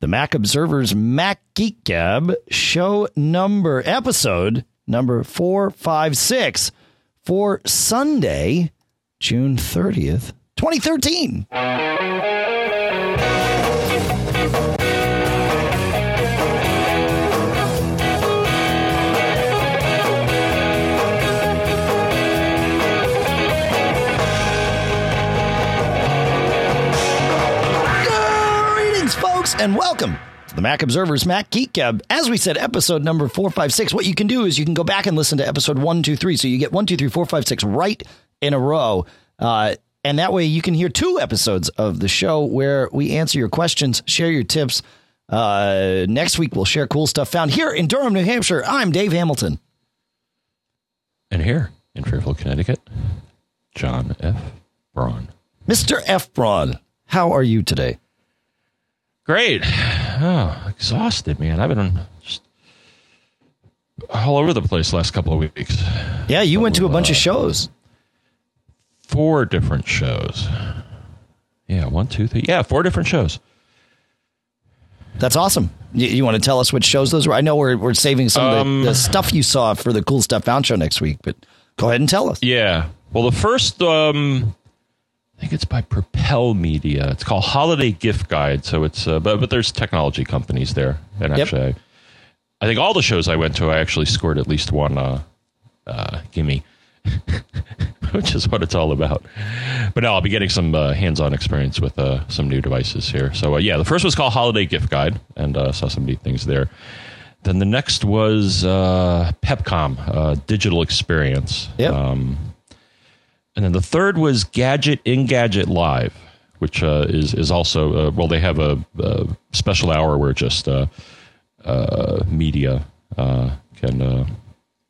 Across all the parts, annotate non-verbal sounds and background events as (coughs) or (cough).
the Mac Observer's Mac Geek Gab show number, episode number 456 for Sunday, June 30th, 2013. And welcome to the Mac Observer's Mac Geek Gab. As we said, episode number 456. What you can do is you can go back and listen to episode 123. So you get 1, 2, 3, 4, 5, 6 right in a row. Uh, and that way you can hear two episodes of the show where we answer your questions, share your tips. Uh, next week, we'll share cool stuff found here in Durham, New Hampshire. I'm Dave Hamilton. And here in Fairfield, Connecticut, John F. Braun. Mr. F. Braun, how are you today? Great. (sighs) Oh, exhausted, man. I've been just all over the place last couple of weeks. Yeah, you went to a bunch of shows. Four different shows. Yeah, one, two, three. Yeah, four different shows. That's awesome. You, you want to tell us which shows those were? I know we're, we're saving some of Um, the, the stuff you saw for the cool stuff found show next week, but go ahead and tell us. Yeah. Well, the first, um, I think it's by Propel Media. It's called Holiday Gift Guide. So it's, uh, but but there's technology companies there, and Yep. actually, I, I think all the shows I went to, I actually scored at least one uh, uh, gimme, (laughs) which is what it's all about. But now I'll be getting some uh, hands-on experience with uh, some new devices here. So uh, yeah, the first was called Holiday Gift Guide, and uh, saw some neat things there. Then the next was uh, Pepcom, uh, Digital Experience. Yep. Um, and then the third was Gadget in Gadget Live, which uh, is is also uh, well, they have a, a special hour where just uh, uh, media uh, can uh,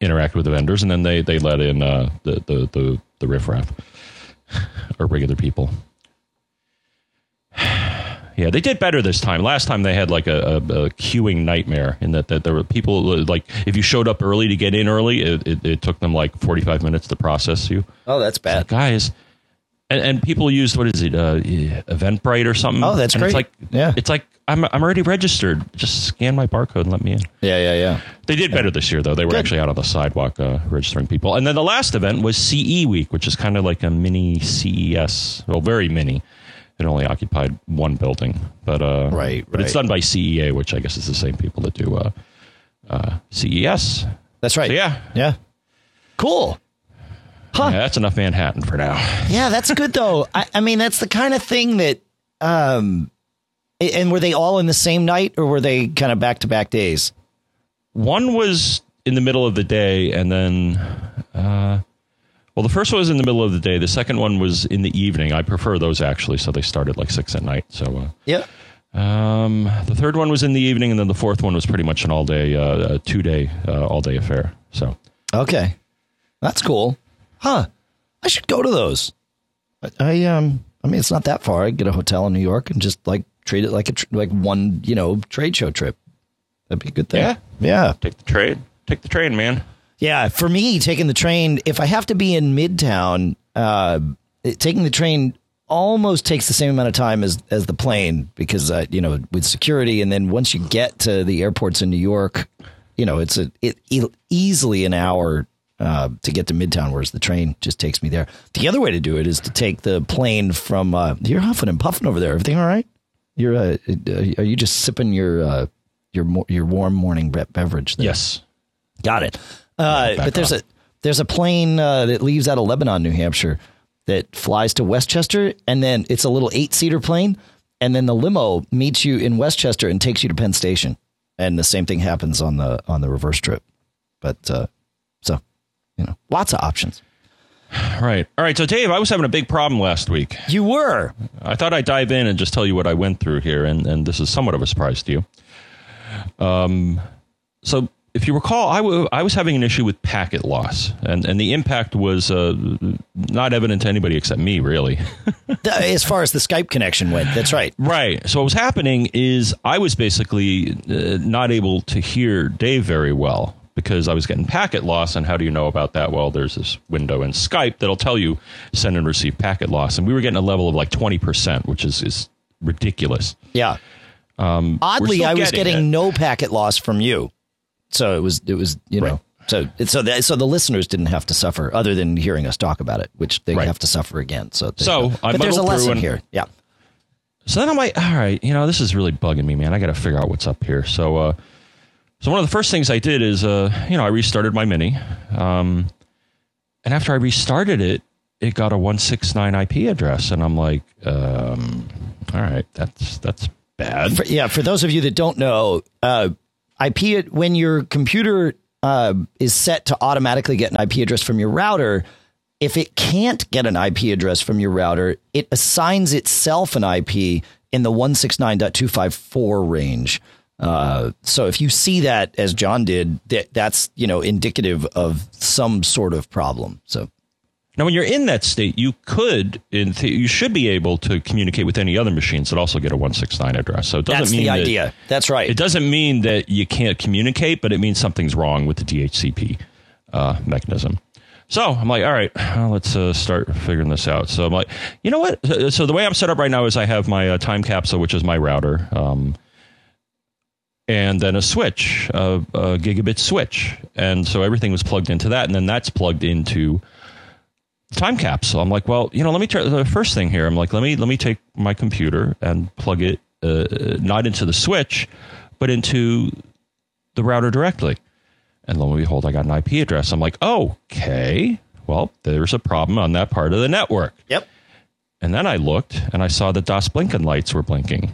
interact with the vendors, and then they they let in the the the the riffraff (laughs) or regular people. Yeah, they did better this time. Last time they had like a, a, a queuing nightmare in that, that there were people like if you showed up early to get in early, it, it, it took them like forty five minutes to process you Oh, that's bad. guys and, and people used what is it uh eventbrite or something Oh, that's And great. it's like Yeah. it's like I'm, I'm already registered just scan my barcode and let me in Yeah, yeah, yeah. they did better this year though they were Good. actually out on the sidewalk uh, registering people and then the last event was ce week which is kind of like a mini ces well very mini it only occupied one building but uh Right, but it's done by cea which i guess is the same people that do uh uh ces That's right. so yeah Yeah. Cool. Huh. yeah, that's enough Manhattan for now. Yeah, that's good though. (laughs) I, I mean, that's the kind of thing that, um, and were they all in the same night or were they kind of back to back days? One was in the middle of the day, and then, uh, well, the first one was in the middle of the day. The second one was in the evening. I prefer those actually, so they started like six at night. So, Yep. uh, um, the third one was in the evening, and then the fourth one was pretty much an all day, uh, a two day, uh, all day affair. So, Okay. That's cool. Huh. I should go to those. I, I um I mean it's not that far. I get a hotel in New York and just like treat it like a tr- like one, you know, trade show trip. That'd be a good thing. Yeah. Yeah. take the train, take the train, man. Yeah, for me, taking the train, if I have to be in Midtown, uh, it, taking the train almost takes the same amount of time as as the plane because uh, you know with security, and then once you get to the airports in New York, you know it's a it, e easily an hour uh, to get to Midtown, whereas the train just takes me there. The other way to do it is to take the plane from. Uh, you're huffing and puffing over there. Everything all right? You're uh, are you just sipping your uh, your your warm morning beverage? There? Yes. Got it. Uh, but there's off. a there's a plane uh, that leaves out of Lebanon, New Hampshire, that flies to Westchester, and then it's a little eight seater plane, and then the limo meets you in Westchester and takes you to Penn Station, and the same thing happens on the on the reverse trip. But uh, so you know, lots of options. (sighs) Right. All right. So, Dave, I was having a big problem last week. You were I thought I'd dive in and just tell you what I went through here, and, and this is somewhat of a surprise to you. Um, so, if you recall, I, w- I was having an issue with packet loss, and, and the impact was uh, not evident to anybody except me, really. (laughs) as far as the Skype connection went. That's right. right. So, what was happening is I was basically uh, not able to hear Dave very well because I was getting packet loss. And how do you know about that? Well, there's this window in Skype that'll tell you send and receive packet loss. And we were getting a level of like 20%, which is, is ridiculous. Yeah. Um, Oddly, I was getting it. no packet loss from you, so it was it was you know Right. so so that, so the listeners didn't have to suffer other than hearing us talk about it, which they Right. have to suffer again. So there So. I but there's a lesson and- here. Yeah. So then I'm like, all right, you know, this is really bugging me, man. I got to figure out what's up here. So, uh, so one of the first things I did is, uh, you know, I restarted my Mini, um, and after I restarted it, it got a one six nine IP address, and I'm like, um, all right, that's that's bad. For, yeah, for those of you that don't know, uh, IP when your computer uh, is set to automatically get an IP address from your router, if it can't get an IP address from your router, it assigns itself an IP in the 169.254 range. Uh, so if you see that as John did, that that's you know indicative of some sort of problem. So Now, when you're in that state, you could, in th- you should be able to communicate with any other machines that also get a one six nine address. So it doesn't that's mean the that- idea. That's right. It doesn't mean that you can't communicate, but it means something's wrong with the DHCP uh, mechanism. So I'm like, all right, well, let's uh, start figuring this out. So I'm like, you know what? Uh, So the way I'm set up right now is I have my uh, time capsule, which is my router, um, and then a switch, a, a gigabit switch, and so everything was plugged into that, and then that's plugged into time capsule. I'm like, well, you know, let me try the first thing here. I'm like, let me let me take my computer and plug it uh, not into the switch, but into the router directly. And lo and behold, I got an IP address. I'm like, okay, well, there's a problem on that part of the network. yep. And then I looked and I saw the DOS blinking lights were blinking.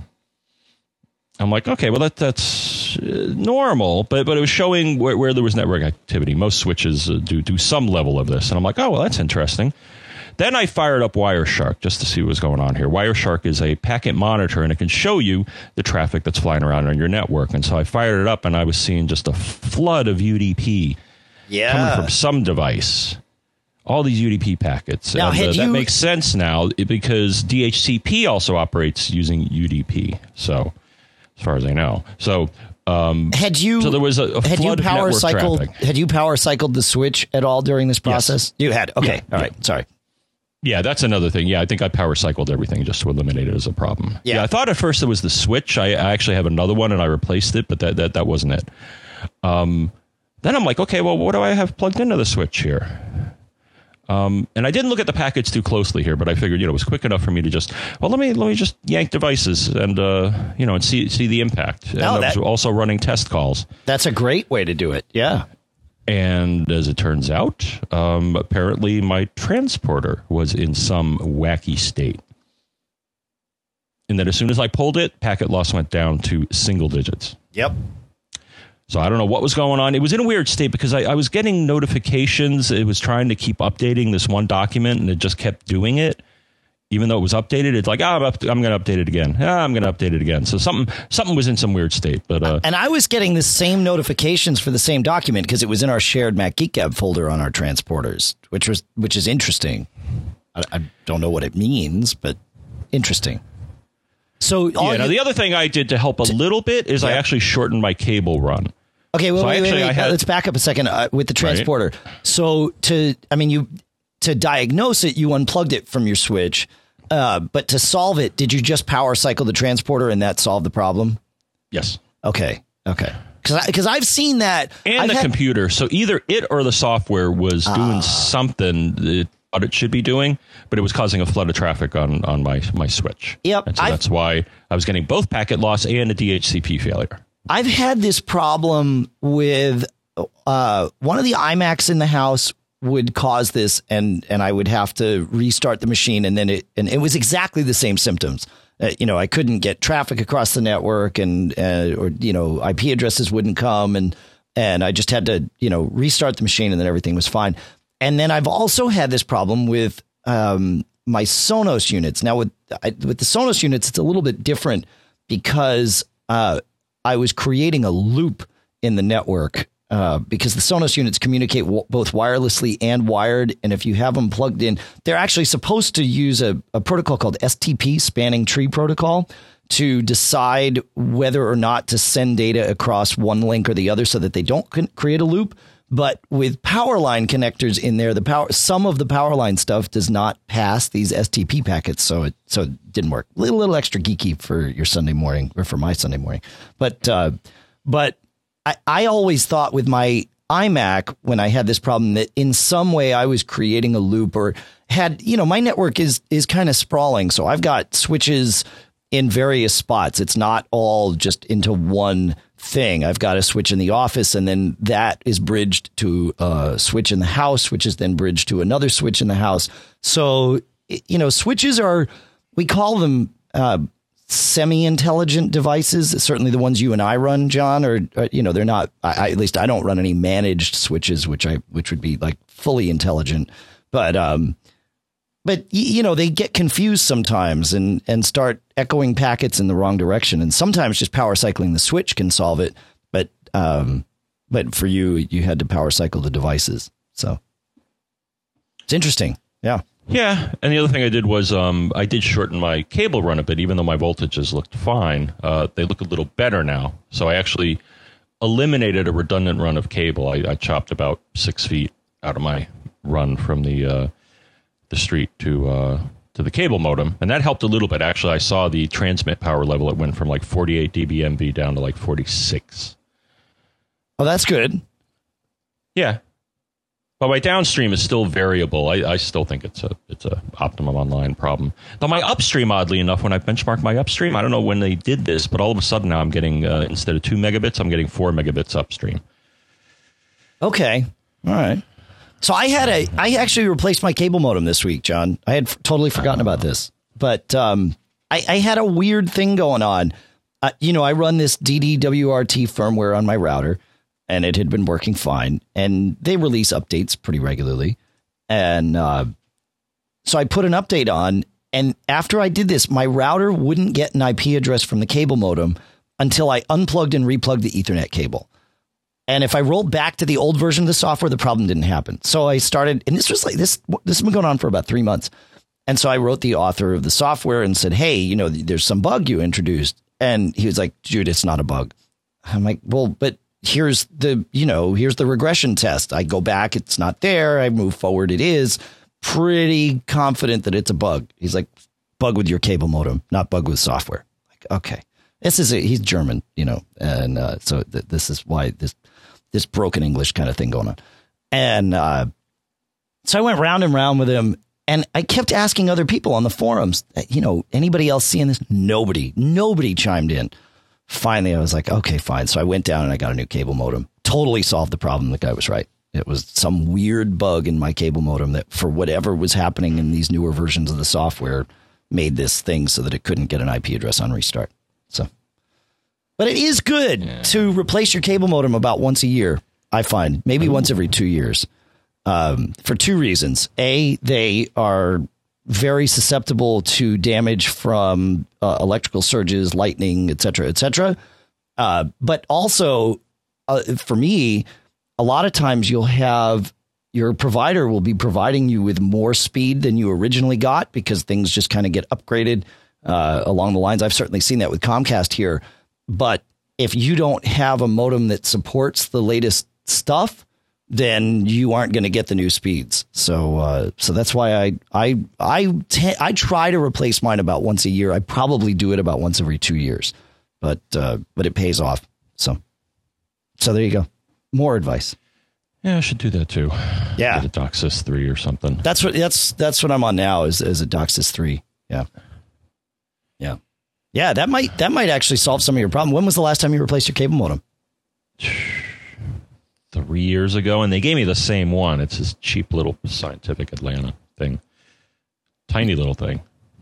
I'm like, okay, well that that's uh, normal, but but it was showing where, where there was network activity. Most switches uh, do do some level of this, and I'm like, oh well, that's interesting. Then I fired up Wireshark just to see what was going on here. Wireshark is a packet monitor, and it can show you the traffic that's flying around on your network. And so I fired it up, and I was seeing just a flood of UDP Yeah. coming from some device. All these UDP packets. Now, and, uh, that you- makes sense now because DHCP also operates using UDP. So, as far as I know, so um, Had you So there was a- a had you power cycled traffic. had you power cycled the switch at all during this process? You had. Okay. Yeah, all right. Sorry. yeah, that's another thing. Yeah, I think I power cycled everything just to eliminate it as a problem. Yeah. I thought at first it was the switch. I, I actually have another one and I replaced it, but that that, that wasn't it. Um, then I'm like, okay, well, what do I have plugged into the switch here? Um, and I didn't look at the packets too closely here, but I figured you know it was quick enough for me to just well let me let me just yank devices and uh, you know and see see the impact. And I that- was also running test calls. That's a great way to do it. Yeah. And as it turns out, um, apparently my transporter was in some wacky state. And that as soon as I pulled it, packet loss went down to single digits. Yep. So I don't know what was going on. It was in a weird state because I, I was getting notifications. It was trying to keep updating this one document and it just kept doing it. Even though it was updated, it's like, oh, I'm, up, I'm going to update it again. Ah, I'm going to update it again. So something something was in some weird state. But uh, And I was getting the same notifications for the same document because it was in our shared Mac Geek Gab folder on our transporters, which was which is interesting. I, I don't know what it means, but interesting. So all yeah, now you- the other thing I did to help a little bit is I actually shortened my cable run. Okay, well, So wait, wait, actually, wait. I had- let's back up a second uh, with the transporter. So to, I mean, you to diagnose it, you unplugged it from your switch, uh, but to solve it, did you just power cycle the transporter and that solved the problem? Yes. Okay, okay. Because I've seen that And I've the had- computer. So either it or the software was Ah. doing something that it should be doing, but it was causing a flood of traffic on, on my, my switch. Yep, And so I've- that's why I was getting both packet loss and a DHCP failure. I've had this problem with uh, one of the iMacs in the house would cause this, and and I would have to restart the machine, and then it and it was exactly the same symptoms. Uh, you know, I couldn't get traffic across the network, and uh, or you know, IP addresses wouldn't come, and and I just had to you know restart the machine, and then everything was fine. And then I've also had this problem with um, my Sonos units. Now with I, with the Sonos units, it's a little bit different because uh, I was creating a loop in the network uh, because the Sonos units communicate w- both wirelessly and wired. And if you have them plugged in, they're actually supposed to use a, a protocol called STP, Spanning Tree Protocol, to decide whether or not to send data across one link or the other so that they don't create a loop. But with power line connectors in there, the power some of the power line stuff does not pass these STP packets, so it so it didn't work. A little, little extra geeky for your Sunday morning or for my Sunday morning, but uh, but I, I always thought with my iMac when I had this problem that in some way I was creating a loop or had you know my network is is kind of sprawling, so I've got switches in various spots. It's not all just into one thing. I've got a switch in the office, and then that is bridged to a switch in the house, which is then bridged to another switch in the house. So, you know, switches are, we call them uh, semi intelligent devices. Certainly the ones you and I run, John, or, you know, they're not, I, at least I don't run any managed switches, which I, which would be like fully intelligent. But, um, but you know they get confused sometimes and and start echoing packets in the wrong direction. And sometimes just power cycling the switch can solve it. But um but for you you had to power cycle the devices. So it's interesting. Yeah. Yeah. And the other thing i did was um i did shorten my cable run a bit even though my voltages looked fine. Uh they look a little better now. So i actually eliminated a redundant run of cable. I, I chopped about six feet out of my run from the uh the street to uh, to the cable modem, and that helped a little bit. Actually, I saw the transmit power level; it went from like 48 dBmv down to like 46. Oh, that's good. Yeah, but my downstream is still variable. I, I still think it's a it's a optimum online problem. Though my upstream, oddly enough, when I benchmark my upstream, I don't know when they did this, but all of a sudden now I'm getting uh, instead of two megabits, I'm getting four megabits upstream. Okay, all right. So I had a, I actually replaced my cable modem this week, John. I had f- totally forgotten about this, but um, I, I, had a weird thing going on. Uh, you know, I run this DDWRT firmware on my router, and it had been working fine. And they release updates pretty regularly, and uh, so I put an update on. And after I did this, my router wouldn't get an IP address from the cable modem until I unplugged and replugged the Ethernet cable. And if I rolled back to the old version of the software, the problem didn't happen. So I started, and this was like this. This has been going on for about three months. And so I wrote the author of the software and said, "Hey, you know, there's some bug you introduced." And he was like, "Dude, it's not a bug." I'm like, "Well, but here's the, you know, here's the regression test. I go back, it's not there. I move forward, it is. Pretty confident that it's a bug." He's like, "Bug with your cable modem, not bug with software." Like, okay, this is a, he's German, you know, and uh, so th- this is why this this broken English kind of thing going on. And uh, so I went round and round with him, and I kept asking other people on the forums, you know, anybody else seeing this? Nobody, nobody chimed in. Finally, I was like, okay, fine. So I went down and I got a new cable modem. Totally solved the problem. The guy was right. It was some weird bug in my cable modem that, for whatever was happening in these newer versions of the software, made this thing so that it couldn't get an IP address on restart. But it is good yeah. to replace your cable modem about once a year, I find, maybe Ooh. once every two years, um, for two reasons. A, they are very susceptible to damage from uh, electrical surges, lightning, et cetera, et cetera. Uh, but also, uh, for me, a lot of times you'll have your provider will be providing you with more speed than you originally got because things just kind of get upgraded uh, along the lines. I've certainly seen that with Comcast here but if you don't have a modem that supports the latest stuff, then you aren't going to get the new speeds. So, uh, so that's why I I I te- I try to replace mine about once a year. I probably do it about once every two years, but uh, but it pays off. So, so there you go. More advice. Yeah, I should do that too. Yeah, Get a DOCSIS three or something. That's what that's that's what I'm on now. Is is a DOCSIS three. Yeah. Yeah. Yeah, that might that might actually solve some of your problem. When was the last time you replaced your cable modem? (sighs) Three years ago, and they gave me the same one. It's this cheap little Scientific Atlanta thing, tiny little thing.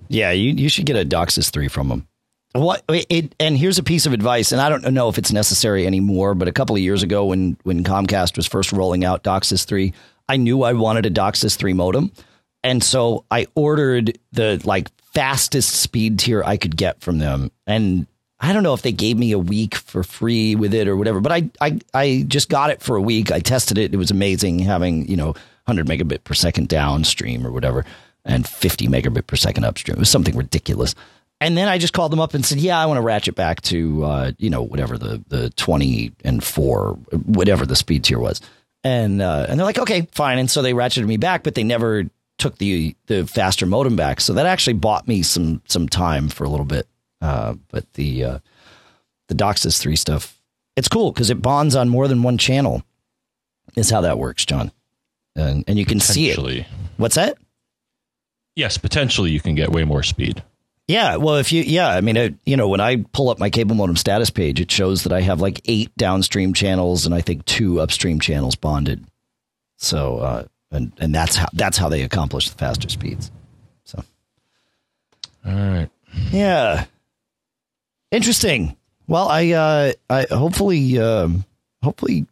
Yeah, you you should get a DOCSIS three from them. What it and here's a piece of advice, and I don't know if it's necessary anymore, but a couple of years ago when when Comcast was first rolling out DOCSIS three, I knew I wanted a DOCSIS three modem, and so I ordered the like fastest speed tier I could get from them. And I don't know if they gave me a week for free with it or whatever, but I, I, I just got it for a week. I tested it. It was amazing having, you know, 100 megabit per second downstream or whatever and 50 megabit per second upstream. It was something ridiculous. And then I just called them up and said, "Yeah, I want to ratchet back to uh, you know whatever the the 20 and 4 whatever the speed tier was." and uh, and they're like, okay, fine. And so they ratcheted me back, but they never took the the faster modem back. So that actually bought me some some time for a little bit. Uh, but the uh, the DOCSIS three stuff, it's cool because it bonds on more than one channel. Is how that works, John. And and you can see it. What's that? Yes, potentially you can get way more speed. Yeah, well, if you, yeah, I mean, it, you know, when I pull up my cable modem status page, it shows that I have like eight downstream channels and I think two upstream channels bonded. So, uh, and and that's how that's how they accomplish the faster speeds. So, all right, yeah, interesting. Well, I, uh, I hopefully, um, hopefully,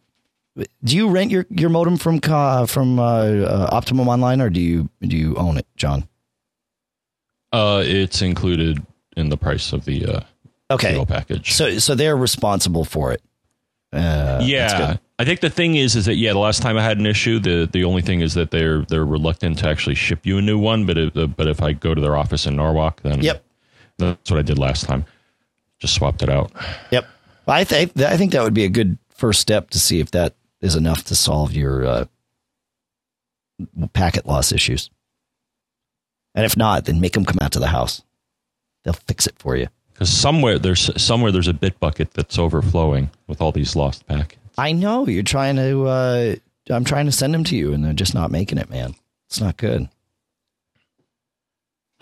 do you rent your your modem from uh, from uh, uh, Optimum Online or do you do you own it, John? Uh, it's included in the price of the uh, okay package. So so they're responsible for it. Uh, yeah, I think the thing is, is that yeah, the last time I had an issue, the the only thing is that they're they're reluctant to actually ship you a new one. But if, uh, but if I go to their office in Norwalk, then yep, that's what I did last time. Just swapped it out. Yep, I think I think that would be a good first step to see if that is enough to solve your uh, packet loss issues. And if not, then make them come out to the house. They'll fix it for you. Because somewhere there's somewhere there's a bit bucket that's overflowing with all these lost packets. I know you're trying to. Uh, I'm trying to send them to you, and they're just not making it, man. It's not good.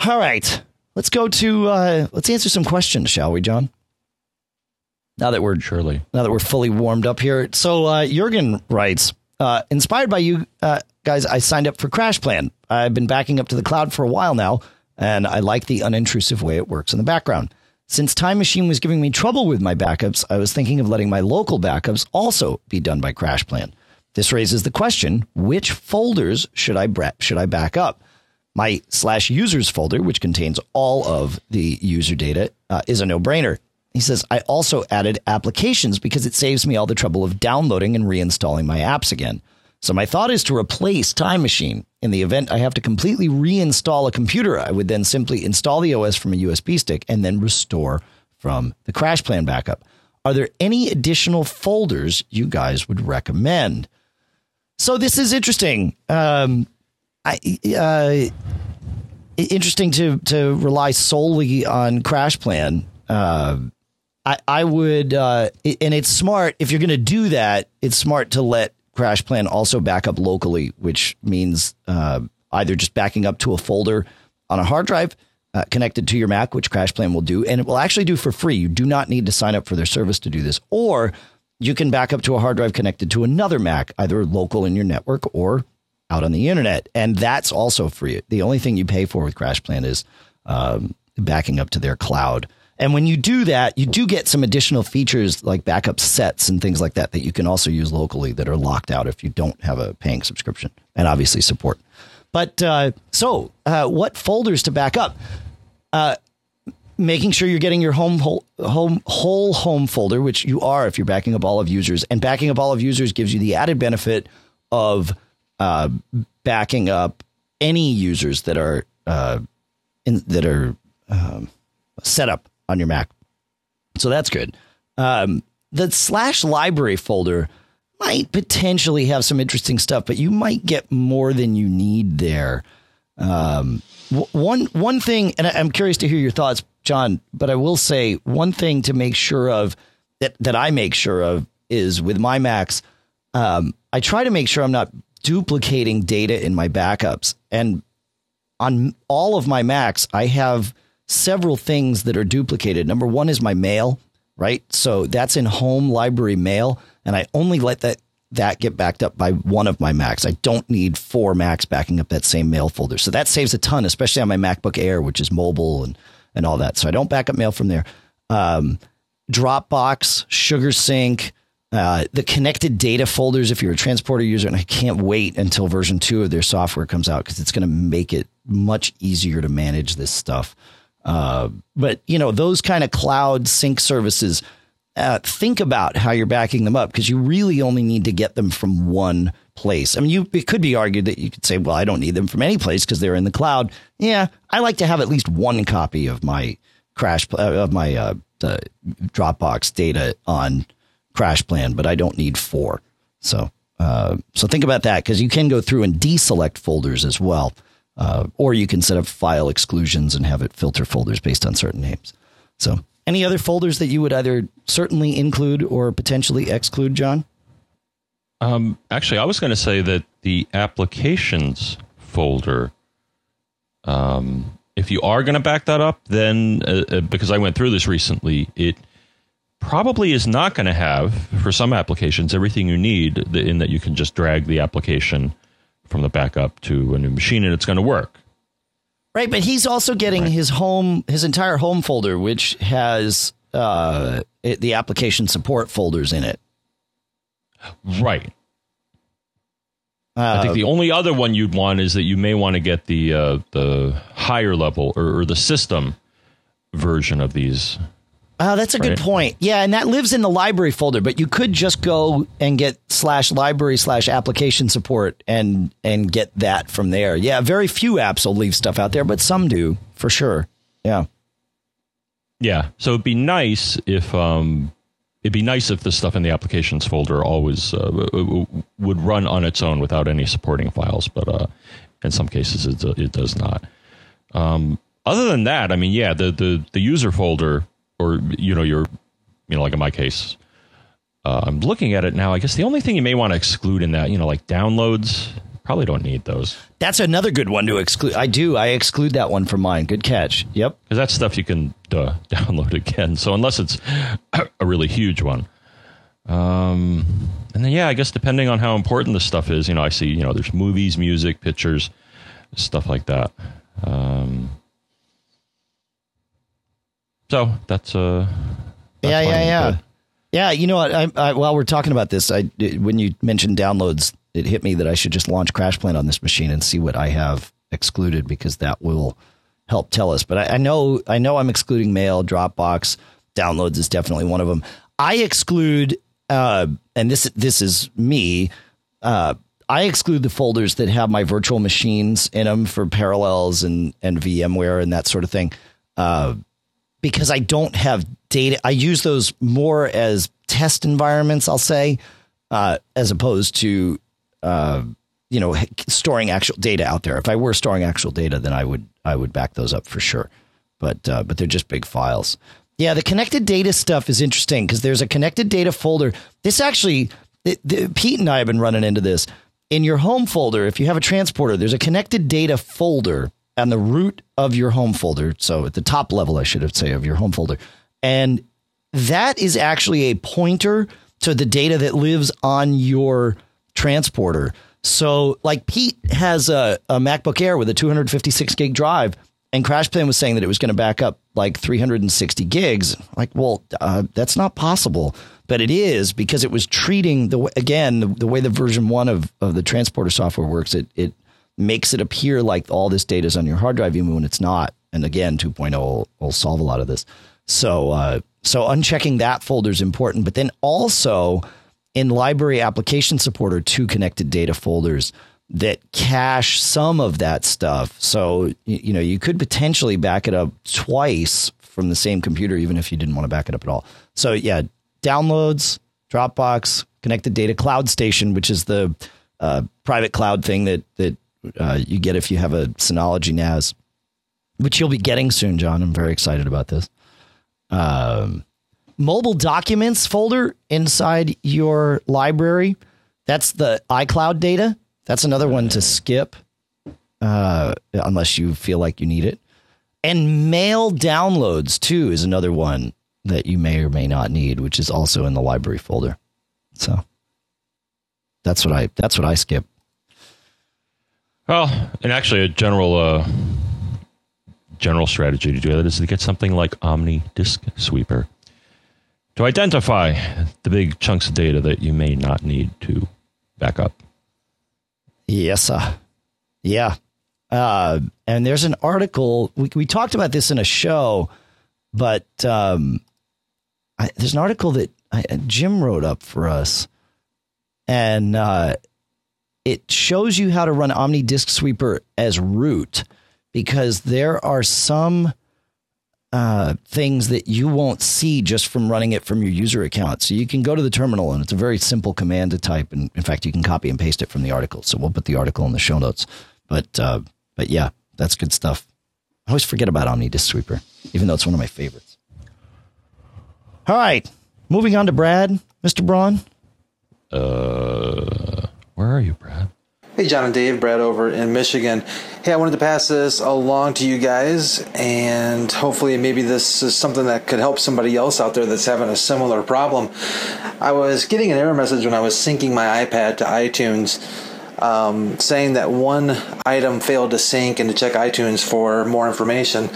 All right, let's go to. Uh, let's answer some questions, shall we, John? Now that we're surely now that we're fully warmed up here. So uh, Jurgen writes, uh, inspired by you uh, guys, I signed up for Crash Plan. I've been backing up to the cloud for a while now, and I like the unintrusive way it works in the background. Since Time Machine was giving me trouble with my backups, I was thinking of letting my local backups also be done by CrashPlan. This raises the question: Which folders should I should I back up? My slash users folder, which contains all of the user data, uh, is a no brainer. He says, I also added applications because it saves me all the trouble of downloading and reinstalling my apps again. So my thought is to replace Time Machine. In the event I have to completely reinstall a computer, I would then simply install the OS from a USB stick and then restore from the crash plan backup. Are there any additional folders you guys would recommend? So this is interesting. Um, I, uh, interesting to to rely solely on crash plan. Uh, I, I would, uh, and it's smart if you're going to do that. It's smart to let Crash Plan also back up locally, which means uh, either just backing up to a folder on a hard drive uh, connected to your Mac, which Crash Plan will do, and it will actually do for free. You do not need to sign up for their service to do this, or you can back up to a hard drive connected to another Mac, either local in your network or out on the internet, and that's also free. The only thing you pay for with Crash Plan is um, backing up to their cloud. And when you do that, you do get some additional features like backup sets and things like that that you can also use locally that are locked out if you don't have a paying subscription and obviously support. But uh, so, uh, what folders to back up? Uh, making sure you're getting your home whole, home whole home folder, which you are if you're backing up all of users, and backing up all of users gives you the added benefit of uh, backing up any users that are uh, in, that are um, set up on your Mac. So that's good. Um, the slash library folder might potentially have some interesting stuff, but you might get more than you need there. Um, one one thing, and I'm curious to hear your thoughts, John. But I will say one thing to make sure of that that I make sure of is with my Macs. Um, I try to make sure I'm not duplicating data in my backups, and on all of my Macs, I have several things that are duplicated. Number one is my mail, right? So that's in home library mail, and I only let that that get backed up by one of my Macs. I don't need four Macs backing up that same mail folder. So that saves a ton, especially on my MacBook Air, which is mobile and and all that. So I don't back up mail from there. Um, Dropbox, SugarSync, uh, the connected data folders if you're a transporter user, and I can't wait until version two of their software comes out because it's going to make it much easier to manage this stuff. Uh, but you know those kind of cloud sync services. Uh, think about how you're backing them up because you really only need to get them from one place. I mean, you it could be argued that you could say, "Well, I don't need them from any place because they're in the cloud." Yeah, I like to have at least one copy of my crash uh, of my uh, Dropbox data on Crash Plan, but I don't need four. So uh, so think about that because you can go through and deselect folders as well, uh, or you can set up file exclusions and have it filter folders based on certain names. So, any other folders that you would either certainly include or potentially exclude, John? Um, actually, I was going to say that the applications folder, um, if you are going to back that up, then uh, uh, because I went through this recently, it probably is not going to have for some applications everything you need in that you can just drag the application from the backup to a new machine and it's going to work. Right, but he's also getting right. his home, his entire home folder, which has uh, it, the application support folders in it. Right. Uh, I think the only other one you'd want is that you may want to get the uh, the higher level or, or, the system version of these. Oh, that's a right? good point. Yeah, and that lives in the library folder, but you could just go and get slash library slash application support and and get that from there. Yeah, very few apps will leave stuff out there, but some do for sure. Yeah. Yeah. So it'd be nice if um it'd be nice if the stuff in the applications folder always uh, would run on its own without any supporting files, but uh, in some cases it, it does not. Um, other than that, I mean, yeah, the, the, the user folder, or you know, your, you know, like in my case, uh, I'm looking at it now. I guess the only thing you may want to exclude in that, you know, like downloads, Probably don't need those. That's another good one to exclude. I do. I exclude that one from mine. Good catch. Yep. Because that's stuff you can uh, (laughs) download again. So unless it's (coughs) a really huge one. Um, and then, yeah, I guess depending on how important this stuff is, you know, I see, you know, there's movies, music, pictures, stuff like that. Um, so that's, uh, that's yeah, yeah, yeah. Yeah, you know what? I, I, while we're talking about this, I when you mentioned downloads, it hit me that I should just launch CrashPlan on this machine and see what I have excluded because that will help tell us. But I, I know I know I'm excluding mail, Dropbox, downloads is definitely one of them. I exclude, uh, and this this is me. Uh, I exclude the folders that have my virtual machines in them for Parallels and and VMware and that sort of thing, uh, because I don't have data. I use those more as test environments. I'll say, uh, as opposed to uh, you know, storing actual data out there. If I were storing actual data, then I would I would back those up for sure. But uh, but they're just big files. Yeah, the connected data stuff is interesting because there's a connected data folder. This actually, the, Pete and I have been running into this in your home folder. If you have a transporter, there's a connected data folder on the root of your home folder. So at the top level, I should have say of your home folder, and that is actually a pointer to the data that lives on your transporter. So, like Pete has a, a MacBook Air with a 256 gig drive, and CrashPlan was saying that it was going to back up like 360 gigs. Like, well, uh, that's not possible, but it is because it was treating the again the, the, way the version one of, of the transporter software works. It it makes it appear like all this data is on your hard drive, even when it's not. And again, 2.0 will, will solve a lot of this. So, uh, so unchecking that folder is important, but then also in library application support are two connected data folders that cache some of that stuff. So, you know, you could potentially back it up twice from the same computer, even if you didn't want to back it up at all. So, yeah, downloads, Dropbox, connected data, Cloud Station, which is the uh, private cloud thing that that uh, you get if you have a Synology NAS, which you'll be getting soon, John. I'm very excited about this. Um, mobile documents folder inside your library. That's the iCloud data. That's another one to skip uh, unless you feel like you need it. And mail downloads, too, is another one that you may or may not need, which is also in the library folder. So that's what I that's what I skip. Well, and actually, a general uh, general strategy to do that is to get something like Omni Disk Sweeper to identify the big chunks of data that you may not need to back up. Yes, sir. Yeah. Uh, and there's an article, we, we talked about this in a show, but um, I, there's an article that I, Jim wrote up for us. And uh, it shows you how to run Omni Disk Sweeper as root because there are some uh, things that you won't see just from running it from your user account. So you can go to the terminal and it's a very simple command to type. And in fact, you can copy and paste it from the article. So we'll put the article in the show notes. But uh, but yeah, that's good stuff. I always forget about Omni Disk Sweeper, even though it's one of my favorites. All right, moving on to Brad, Mr. Braun. Uh, where are you, Brad? Hey, John and Dave, Brad over in Michigan. Hey, I wanted to pass this along to you guys, and hopefully, maybe this is something that could help somebody else out there that's having a similar problem. I was getting an error message when I was syncing my iPad to iTunes um, saying that one item failed to sync and to check iTunes for more information.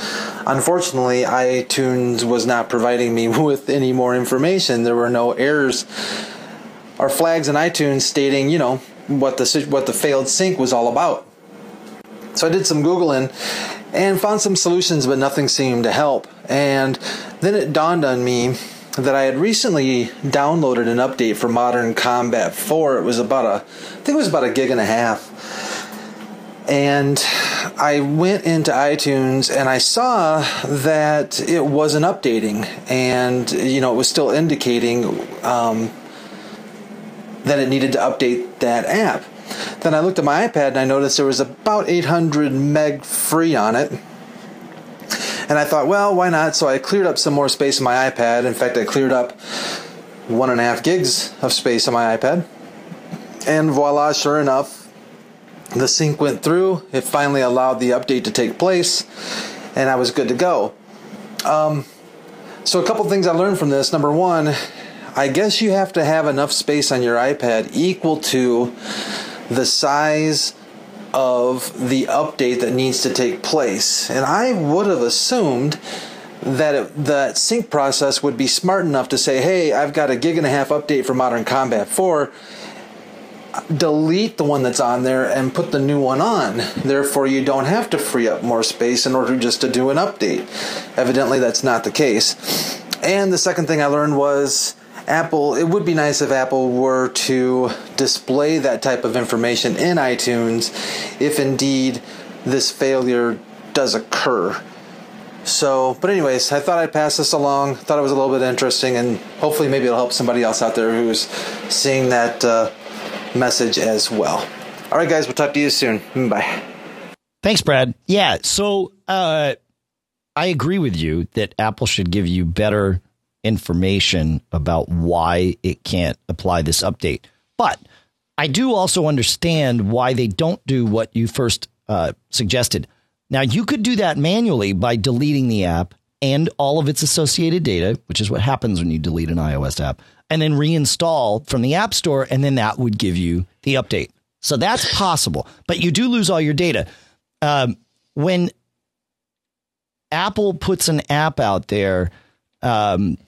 Unfortunately, iTunes was not providing me (laughs) with any more information. There were no errors or flags in iTunes stating, you know, what the what the failed sync was all about. So I did some googling and found some solutions, but nothing seemed to help. And then it dawned on me that I had recently downloaded an update for Modern Combat 4. It was about a, I think it was about a gig and a half. And I went into iTunes and I saw that it wasn't updating, and you know it was still indicating um, that it needed to update that app. Then I looked at my iPad and I noticed there was about 800 meg free on it. And I thought, well, why not? So I cleared up some more space on my iPad. In fact, I cleared up one and a half gigs of space on my iPad. And voila, sure enough, the sync went through. It finally allowed the update to take place, and I was good to go. Um, so, a couple things I learned from this. Number one, I guess you have to have enough space on your iPad equal to the size of the update that needs to take place. And I would have assumed that it, that sync process would be smart enough to say, "Hey, I've got a gig and a half update for Modern Combat 4." delete the one that's on there and put the new one on. Therefore, you don't have to free up more space in order just to do an update. Evidently, that's not the case. And the second thing I learned was Apple, it would be nice if Apple were to display that type of information in iTunes if indeed this failure does occur. So, but anyways, I thought I'd pass this along. Thought it was a little bit interesting, and hopefully, maybe it'll help somebody else out there who's seeing that uh, message as well. All right, guys, we'll talk to you soon. Bye. Thanks, Brad. Yeah, so uh, I agree with you that Apple should give you better information about why it can't apply this update. But I do also understand why they don't do what you first uh, suggested. Now, you could do that manually by deleting the app and all of its associated data, which is what happens when you delete an iOS app, and then reinstall from the App Store, and then that would give you the update. So that's possible, but you do lose all your data. Um, when Apple puts an app out there, um,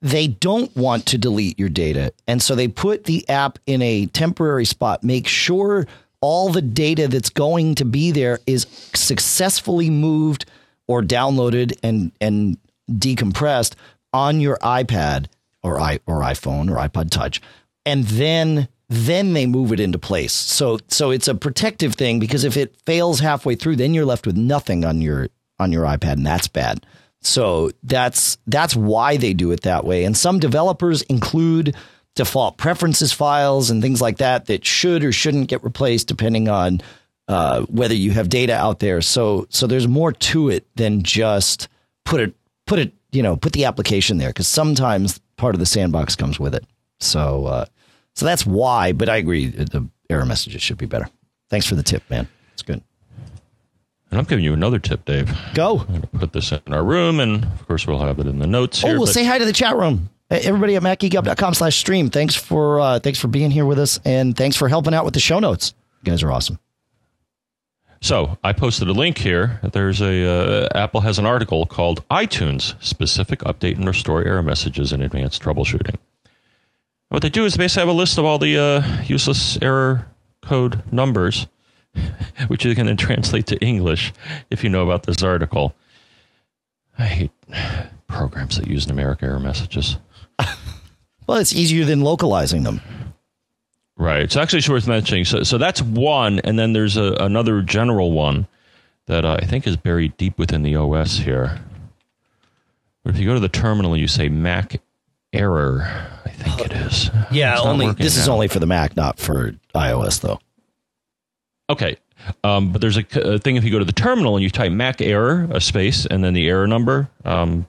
they don't want to delete your data. And so they put the app in a temporary spot, make sure all the data that's going to be there is successfully moved or downloaded and, and decompressed on your iPad or i or iPhone or iPod Touch. And then then they move it into place. So so it's a protective thing because if it fails halfway through, then you're left with nothing on your on your iPad, and that's bad. So that's that's why they do it that way. And some developers include default preferences files and things like that that should or shouldn't get replaced depending on uh, whether you have data out there. So so there's more to it than just put it put it you know put the application there because sometimes part of the sandbox comes with it. So uh, so that's why. But I agree the error messages should be better. Thanks for the tip, man. And I'm giving you another tip, Dave. Go. I'm going to put this in our room, and of course, we'll have it in the notes here. Oh, we'll say hi to the chat room. Everybody at macgeekgab.com slash stream. Thanks for uh, thanks for being here with us, and thanks for helping out with the show notes. You guys are awesome. So I posted a link here. There's a uh, Apple has an article called iTunes specific update and restore error messages in advanced troubleshooting. What they do is they basically have a list of all the uh, useless error code numbers (laughs) which is going to translate to English if you know about this article. I hate programs that use numeric error messages. (laughs) well, it's easier than localizing them. Right. It's actually worth mentioning. So, so that's one, and then there's a, another general one that uh, I think is buried deep within the OS here. But if you go to the terminal and you say Mac error, I think it is. Yeah, It's only this is now. only for the Mac, not for iOS, though. Okay. Um, but there's a thing if you go to the terminal and you type Mac error, a space, and then the error number um,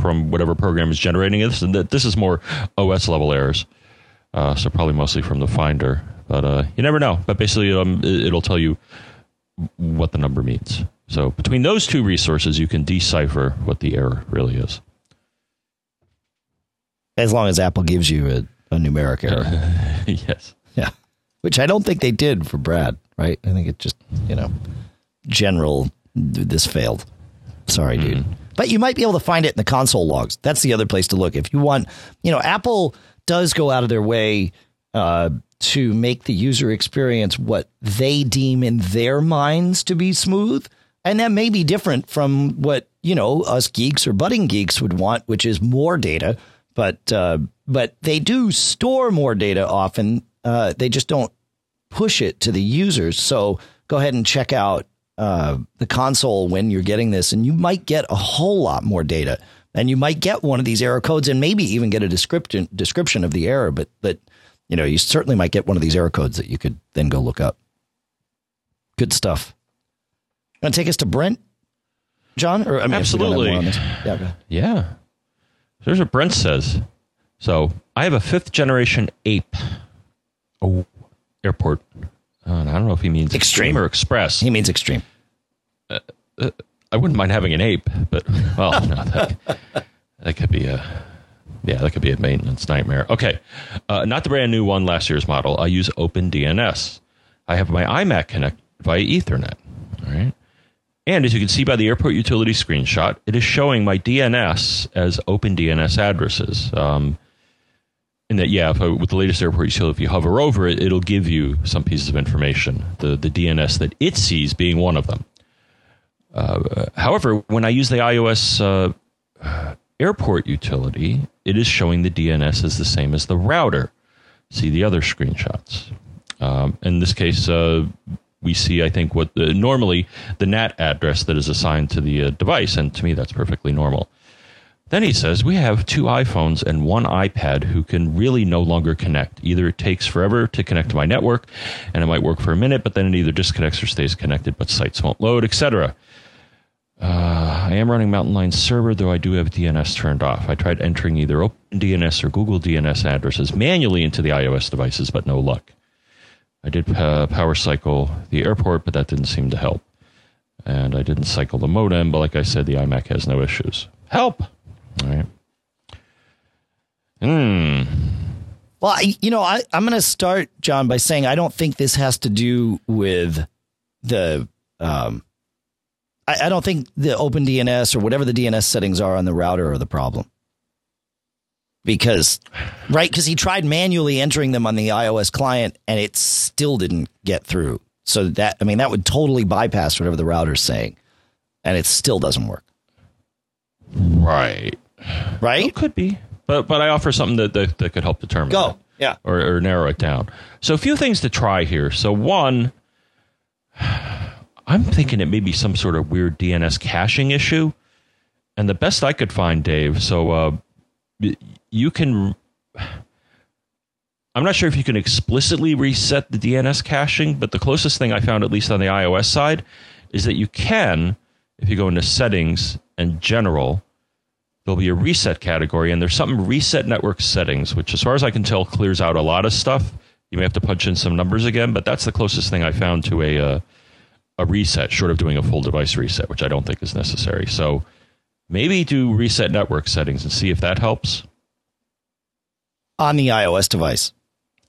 from whatever program is generating this. And this is more OS level errors. Uh, so probably mostly from the Finder. But uh, you never know. But basically, um, it- it'll tell you what the number means. So between those two resources, you can decipher what the error really is. As long as Apple gives you a, a numeric error. (laughs) yes. yeah. Which I don't think they did for Brad, right? I think it just, you know, general, this failed. Sorry, dude. But you might be able to find it in the console logs. That's the other place to look. If you want, you know, Apple does go out of their way uh, to make the user experience what they deem in their minds to be smooth. And that may be different from what, you know, us geeks or budding geeks would want, which is more data. But uh, but they do store more data often. Uh, they just don't push it to the users. So go ahead and check out uh, the console when you're getting this, and you might get a whole lot more data, and you might get one of these error codes, and maybe even get a description description of the error. But but you know, you certainly might get one of these error codes that you could then go look up. Good stuff. Want to take us to Brent, John? Or I mean, if we don't have Absolutely. more on this. Yeah. Yeah. There's what Brent says. So I have a fifth generation ape. Oh, airport. Uh, I don't know if he means Extreme. extreme or express. He means extreme. I wouldn't mind having an ape, but well, no, that, that could be a yeah, that could be a maintenance nightmare. Okay, uh, not the brand new one, last year's model. I use OpenDNS. I have my iMac connected via Ethernet. All right, and as you can see by the airport utility screenshot, it is showing my DNS as OpenDNS addresses. Um, in that, yeah, I, with the latest airport utility, if you hover over it, it'll give you some pieces of information. The the DNS that it sees being one of them. However, when I use the iOS uh, airport utility, it is showing the DNS as the same as the router. See the other screenshots. Um, in this case, uh, we see, I think, what the, normally the NAT address that is assigned to the uh, device, and to me, that's perfectly normal. Then he says, We have two iPhones and one iPad who can really no longer connect. Either it takes forever to connect to my network and it might work for a minute, but then it either disconnects or stays connected, but sites won't load, etc. Uh, I am running Mountain Lion server, though I do have DNS turned off. I tried entering either OpenDNS or Google DNS addresses manually into the iOS devices, but no luck. I did uh, power cycle the airport, but that didn't seem to help. And I didn't cycle the modem, but like I said, the iMac has no issues. Help! All right. Hmm. Well, I, you know, I, I'm going to start, John, by saying I don't think this has to do with the. Um, I, I don't think the Open DNS or whatever the DNS settings are on the router are the problem. Because, right? Because he tried manually entering them on the iOS client and it still didn't get through. So that, I mean, that would totally bypass whatever the router's saying. And it still doesn't work. Right. Right? It could be. But but I offer something that, that, that could help determine Go. that. Yeah. or, or narrow it down. So a few things to try here. So one, I'm thinking it may be some sort of weird DNS caching issue, and the best I could find, Dave. So uh, you can. I'm not sure if you can explicitly reset the DNS caching, but the closest thing I found, at least on the iOS side, is that you can, if you go into settings and general, there'll be a reset category, and there's something reset network settings, which, as far as I can tell, clears out a lot of stuff. You may have to punch in some numbers again, but that's the closest thing I found to a uh, a reset, short of doing a full device reset, which I don't think is necessary. So maybe do reset network settings and see if that helps. On the iOS device.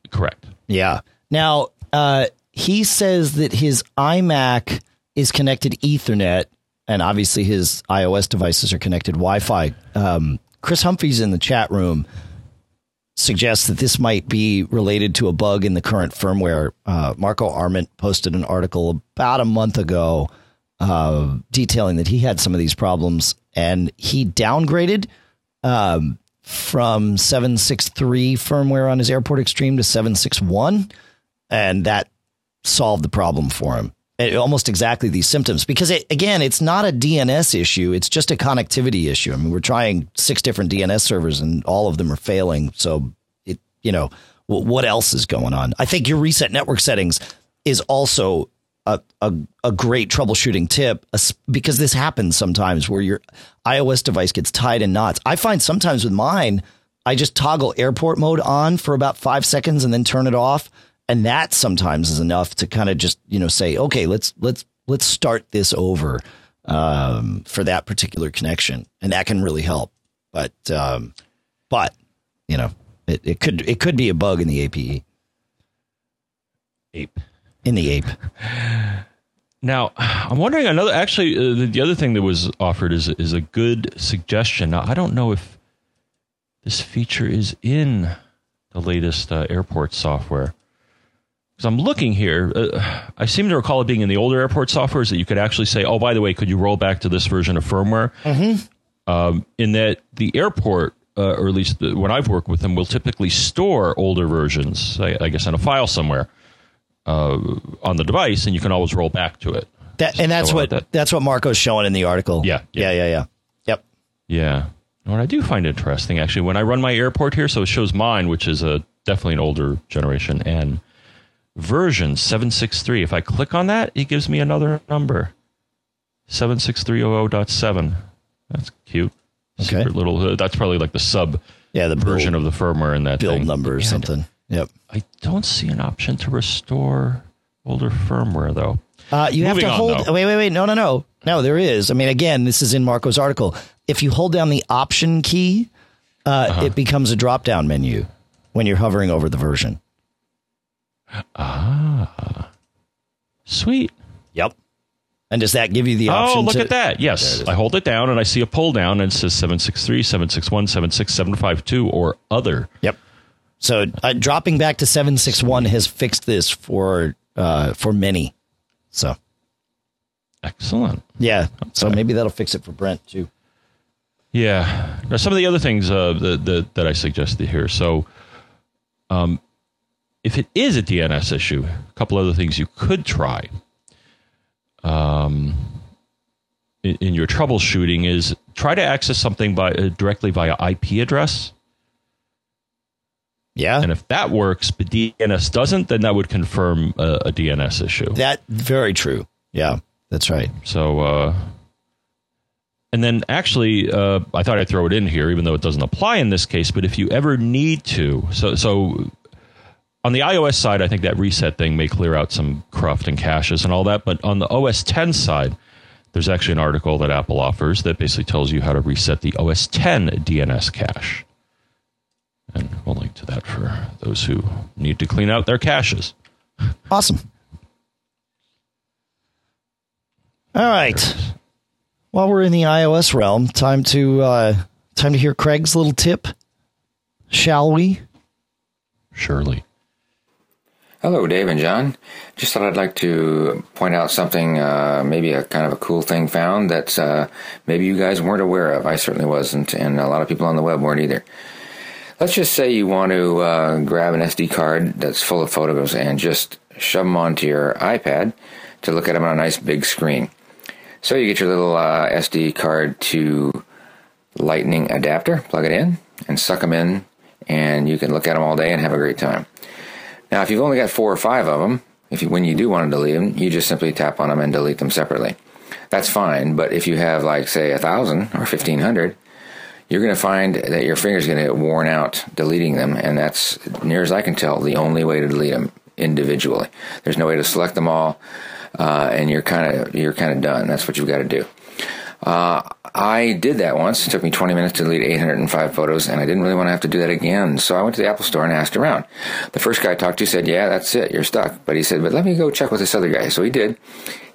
Correct. Yeah. Now, uh, he says that his iMac is connected Ethernet, and obviously his iOS devices are connected Wi-Fi. Um, Chris Humphreys in the chat room suggests that this might be related to a bug in the current firmware. Uh, Marco Arment posted an article about a month ago uh, detailing that he had some of these problems, and he downgraded um, from 763 firmware on his Airport Extreme to 761, and that solved the problem for him. Almost exactly these symptoms. Because it, again it's not a dns issue. It's just a connectivity issue. I mean we're trying six different dns servers and all of them are failing. So it you know what else is going on? I think your reset network settings is also a, a, a great troubleshooting tip because this happens sometimes where your ios device gets tied in knots. I find sometimes with mine i just toggle airport mode on for about five seconds and then turn it off and that sometimes is enough to kind of just you know say okay let's let's let's start this over um, for that particular connection. And that can really help. But um, but you know it, it could it could be a bug in the ape ape. In the ape. Now i'm wondering another actually uh, the, the other thing that was offered is is a good suggestion. Now i don't know if this feature is in the latest uh, airport software because I'm looking here, uh, I seem to recall it being in the older airport softwares that you could actually say, "Oh, by the way, could you roll back to this version of firmware?" Mm-hmm. Um, in that the airport, uh, or at least the, when I've worked with them, will typically store older versions, I, I guess, in a file somewhere uh, on the device, and you can always roll back to it. That, and that's what that. that's what Marco's showing in the article. Yeah, yeah, yeah, yeah. yeah. Yep. Yeah. What I do find interesting, actually, when I run my airport here, so it shows mine, which is a definitely an older generation, and version 763. If I click on that, it gives me another number 76300.7. That's cute. Okay. Secret little, uh, that's probably like the sub yeah, the version build, of the firmware in that build thing. number or And something. Yep. I don't see an option to restore older firmware though. Uh, you Moving have to hold. though. Wait, wait, wait. No, no, no. No, there is. I mean, again, this is in Marco's article. If you hold down the Option key, uh, Uh-huh. it becomes a drop down menu when you're hovering over the version. Ah, sweet. Yep. And does that give you the option? Oh, look to, at that. Yes. I hold it down and I see a pull down and it says 763, 761, 76752 or other. Yep. So uh, dropping back to seven six one has fixed this for uh, for many. So Excellent. yeah. So maybe that'll fix it for Brent too. Yeah. Now, some of the other things uh, that, that that I suggested here. So, um, if it is a DNS issue, a couple other things you could try. Um, in, in your troubleshooting is try to access something by uh, directly via IP address, Yeah. and if that works, but DNS doesn't, then that would confirm a, a DNS issue. That very true. Yeah, that's right. So, uh, and then actually, uh, I thought I'd throw it in here, even though it doesn't apply in this case. But if you ever need to, so so on the iOS side, I think that reset thing may clear out some cruft and caches and all that. But on the OS 10 side, there's actually an article that Apple offers that basically tells you how to reset the OS 10 DNS cache. And we'll link to that for those who need to clean out their caches. Awesome. All right. While we're in the iOS realm, time to uh, time to hear Craig's little tip. Shall we? Surely. Hello, Dave and John. Just thought I'd like to point out something, uh, maybe a kind of a cool thing found that uh, maybe you guys weren't aware of. I certainly wasn't, and a lot of people on the web weren't either. Let's just say you want to uh, grab an SD card that's full of photos and just shove them onto your iPad to look at them on a nice big screen. So you get your little uh, SD card to Lightning adapter, plug it in, and suck them in, and you can look at them all day and have a great time. Now, if you've only got four or five of them, if you, when you do want to delete them, you just simply tap on them and delete them separately. That's fine. But if you have, like, say, a thousand or fifteen hundred, you're going to find that your finger's going to get worn out deleting them, and that's near as I can tell the only way to delete them individually. There's no way to select them all, uh, and you're kind of you're kind of done. That's what you've got to do. Uh, I did that once. It took me 20 minutes to delete 805 photos, and I didn't really want to have to do that again. So I went to the Apple Store and asked around. The first guy I talked to said, "Yeah, that's it. You're stuck." But he said, "But let me go check with this other guy." So he did.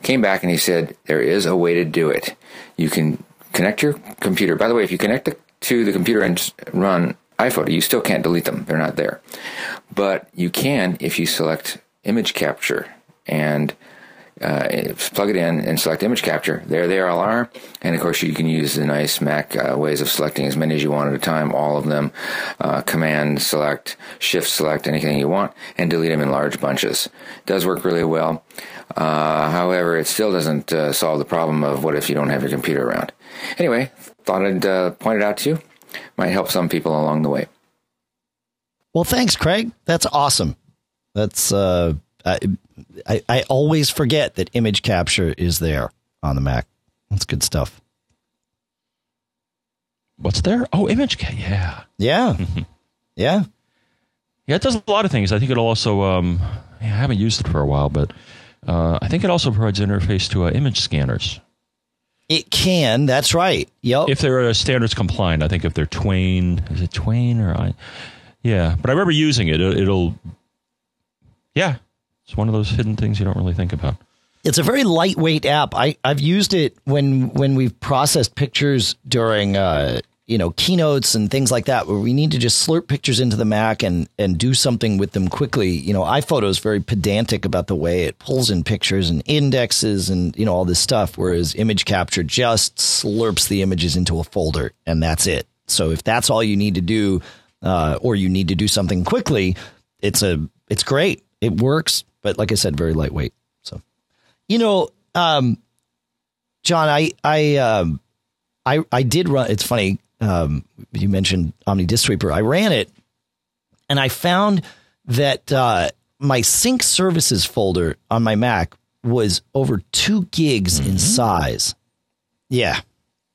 Came back and he said, "There is a way to do it. You can connect your computer. By the way, if you connect to the computer and run iPhoto, you still can't delete them. They're not there. But you can if you select image capture and uh, plug it in and select image capture. There they all are. And of course, you can use the nice Mac uh, ways of selecting as many as you want at a time, all of them. Uh, command select, shift select, anything you want, and delete them in large bunches. It does work really well. Uh, however, it still doesn't uh, solve the problem of what if you don't have your computer around. Anyway, thought I'd uh, point it out to you. Might help some people along the way. Well, thanks, Craig. That's awesome. That's uh, I, I, I always forget that image capture is there on the Mac. That's good stuff. What's there? Oh, image capture. Yeah. Yeah. yeah. Yeah, it does a lot of things. I think it'll also. Um, I haven't used it for a while, but uh, I think it also provides interface to uh, image scanners. It can. That's right. Yep. If they're uh, standards compliant, I think if they're Twain, is it Twain or I? Yeah, but I remember using it. it it'll. Yeah, it's one of those hidden things you don't really think about. It's a very lightweight app. I, I've used it when when we've processed pictures during uh, you know keynotes and things like that, where we need to just slurp pictures into the Mac and and do something with them quickly. You know, iPhoto is very pedantic about the way it pulls in pictures and indexes and you know all this stuff, whereas image capture just slurps the images into a folder and that's it. So if that's all you need to do, uh, or you need to do something quickly, it's a it's great. It works, but like I said, very lightweight. So, you know, um, John, I I um, I I did run. It's funny. Um, you mentioned Omni Disk Sweeper. I ran it, and I found that uh, my sync services folder on my Mac was over two gigs mm-hmm. in size. Yeah,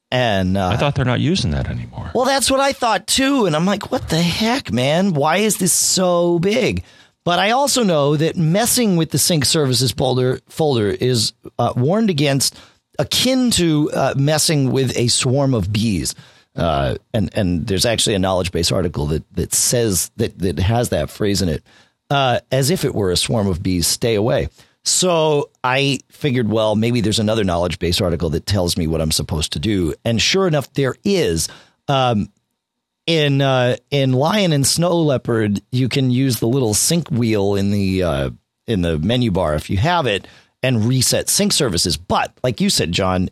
and uh, I thought they're not using that anymore. Well, that's what I thought too. And I'm like, what the heck, man? Why is this so big? But I also know that messing with the sync services folder folder is uh, warned against, akin to uh, messing with a swarm of bees. Uh, and and there's actually a knowledge base article that that says that that has that phrase in it, uh, as if it were a swarm of bees. Stay away. So I figured, well, maybe there's another knowledge base article that tells me what I'm supposed to do. And sure enough, there is. Um, in uh, in Lion and Snow Leopard, you can use the little sync wheel in the uh, in the menu bar if you have it, and reset sync services. But like you said, John,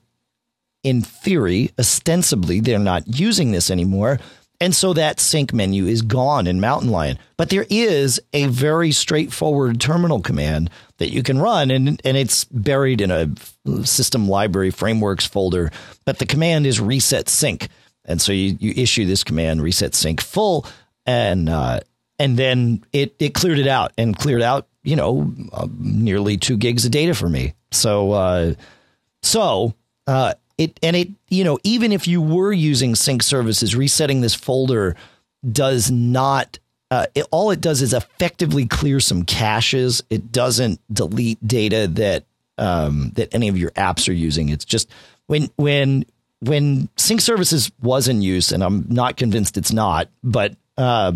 in theory, ostensibly, they're not using this anymore. And so that sync menu is gone in Mountain Lion. But there is a very straightforward terminal command that you can run, and, and it's buried in a system library frameworks folder. But the command is reset sync. And so you, you issue this command, reset sync full, and uh, and then it, it cleared it out and cleared out, you know, uh, nearly two gigs of data for me. So, uh, so uh, it and it you know even if you were using sync services resetting this folder does not uh, it, all it does is effectively clear some caches it doesn't delete data that um, that any of your apps are using it's just when when when sync services was in use and i'm not convinced it's not but uh,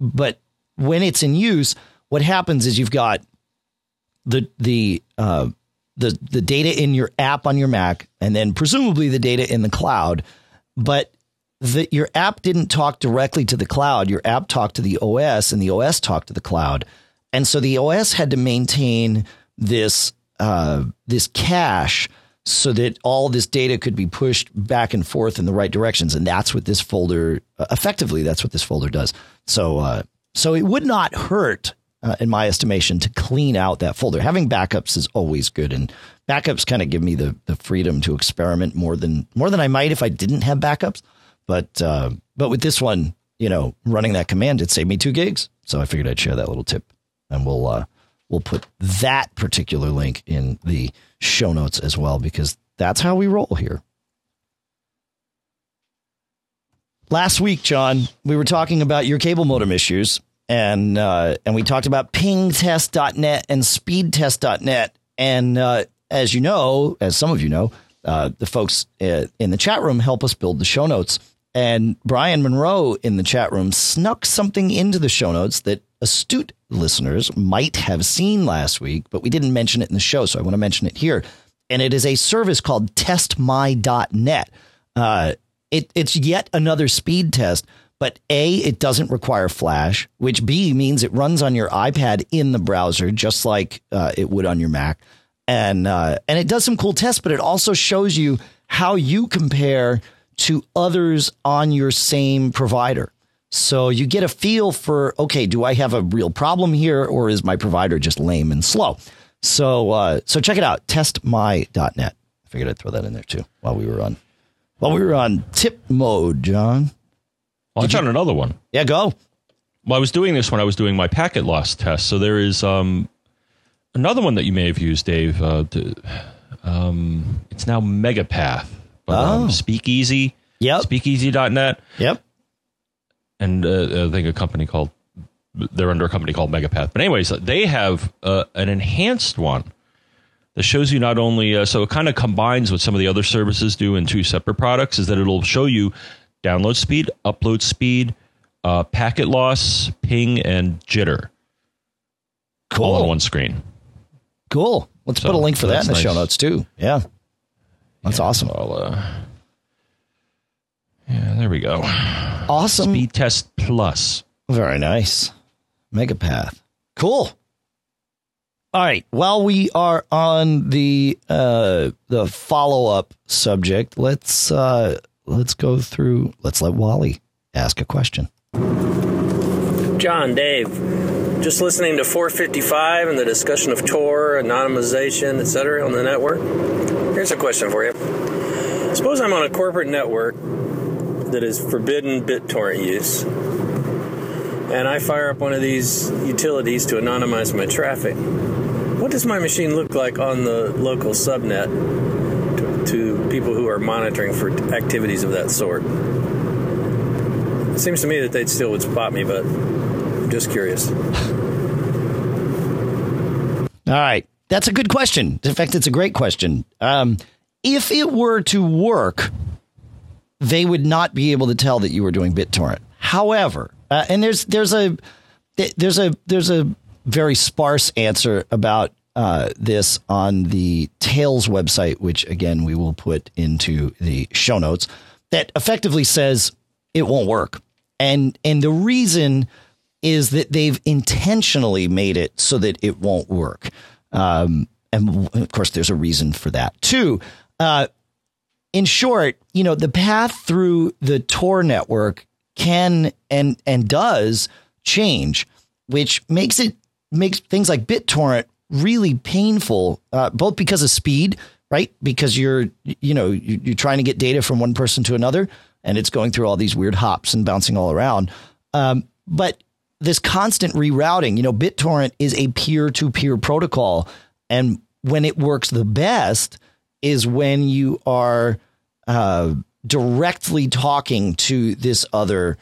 but when it's in use what happens is you've got the the uh, the the data in your app on your Mac, and then presumably the data in the cloud. But the, your app didn't talk directly to the cloud. Your app talked to the OS, and the OS talked to the cloud. And so the OS had to maintain this uh, this cache so that all this data could be pushed back and forth in the right directions. And that's what this folder uh, effectively that's what this folder does. So uh, so it would not hurt uh, in my estimation, to clean out that folder. Having backups is always good, and backups kind of give me the the freedom to experiment more than more than I might if I didn't have backups. But uh, but with this one, you know, running that command, it saved me two gigs. So I figured I'd share that little tip, and we'll uh, we'll put that particular link in the show notes as well because that's how we roll here. Last week, John, we were talking about your cable modem issues and uh, and we talked about pingtest.net and speedtest.net. And uh, as you know, as some of you know, uh, the folks uh, in the chat room help us build the show notes. And Brian Monroe in the chat room snuck something into the show notes that astute listeners might have seen last week, but we didn't mention it in the show, so I want to mention it here. And it is a service called testmy.net. Uh, it, it's yet another speed test but A, it doesn't require Flash, which B means it runs on your iPad in the browser, just like uh, it would on your Mac. and uh, and it does some cool tests, but it also shows you how you compare to others on your same provider. So you get a feel for okay, do I have a real problem here, or is my provider just lame and slow? So uh, so check it out, testmy.net. I figured I'd throw that in there too while we were on while we were on tip mode, John. Well, I found another one. Yeah, go. Well, I was doing this when I was doing my packet loss test. So there is um, another one that you may have used, Dave. Uh, to, um, it's now Megapath. But, Oh. um, Speakeasy. Yep. Speakeasy.net. Yep. And uh, I think a company called, they're under a company called Megapath. But, anyways, they have uh, an enhanced one that shows you not only, uh, so it kind of combines what some of the other services do in two separate products, is that it'll show you download speed, upload speed, uh, packet loss, ping, and jitter all on one screen. Cool. Let's So, put a link for that in the show notes too. Yeah. That's awesome. I'll, uh, yeah, there we go. Awesome. Speed test plus. Very nice. Megapath. Cool. All right. While we are on the uh the follow-up subject, let's uh let's go through let's let Wally ask a question. John, Dave, just listening to 455 and the discussion of Tor, anonymization, etc. on the network. Here's a question for you. Suppose I'm on a corporate network that is forbidden BitTorrent use, and I fire up one of these utilities to anonymize my traffic. What does my machine look like on the local subnet to, to people who are monitoring for activities of that sort? It seems to me that they'd still would spot me, but just curious. All right. That's a good question. In fact, it's a great question. Um, if it were to work, they would not be able to tell that you were doing BitTorrent. However, uh, and there's there's a there's a there's a very sparse answer about uh, this on the Tails website, which again we will put into the show notes. That effectively says it won't work, and and the reason is that they've intentionally made it so that it won't work. Um, and of course, there's a reason for that too. Uh, in short, you know, the path through the Tor network can and and does change, which makes it makes things like BitTorrent really painful, uh, both because of speed, right? Because you're you know you- you're trying to get data from one person to another, and it's going through all these weird hops and bouncing all around. Um, but this constant rerouting, you know, BitTorrent is a peer to peer protocol. And when it works the best is when you are uh, directly talking to this other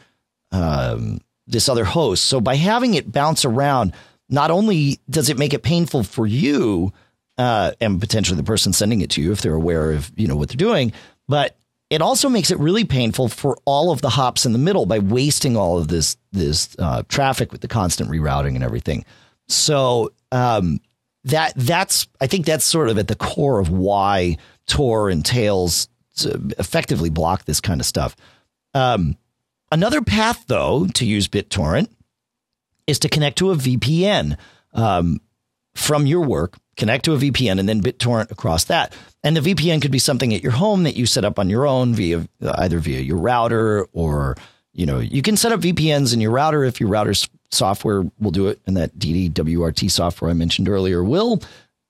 um, this other host. So by having it bounce around, not only does it make it painful for you uh, and potentially the person sending it to you if they're aware of you know what they're doing, but it also makes it really painful for all of the hops in the middle by wasting all of this this uh, traffic with the constant rerouting and everything. So um, that that's I think that's sort of at the core of why Tor and Tails uh, effectively block this kind of stuff. Um, another path, though, to use BitTorrent is to connect to a VPN um, from your work. Connect to a VPN and then BitTorrent across that. And the VPN could be something at your home that you set up on your own via either via your router or you know you can set up VPNs in your router if your router's software will do it, and that DDWRT software I mentioned earlier will.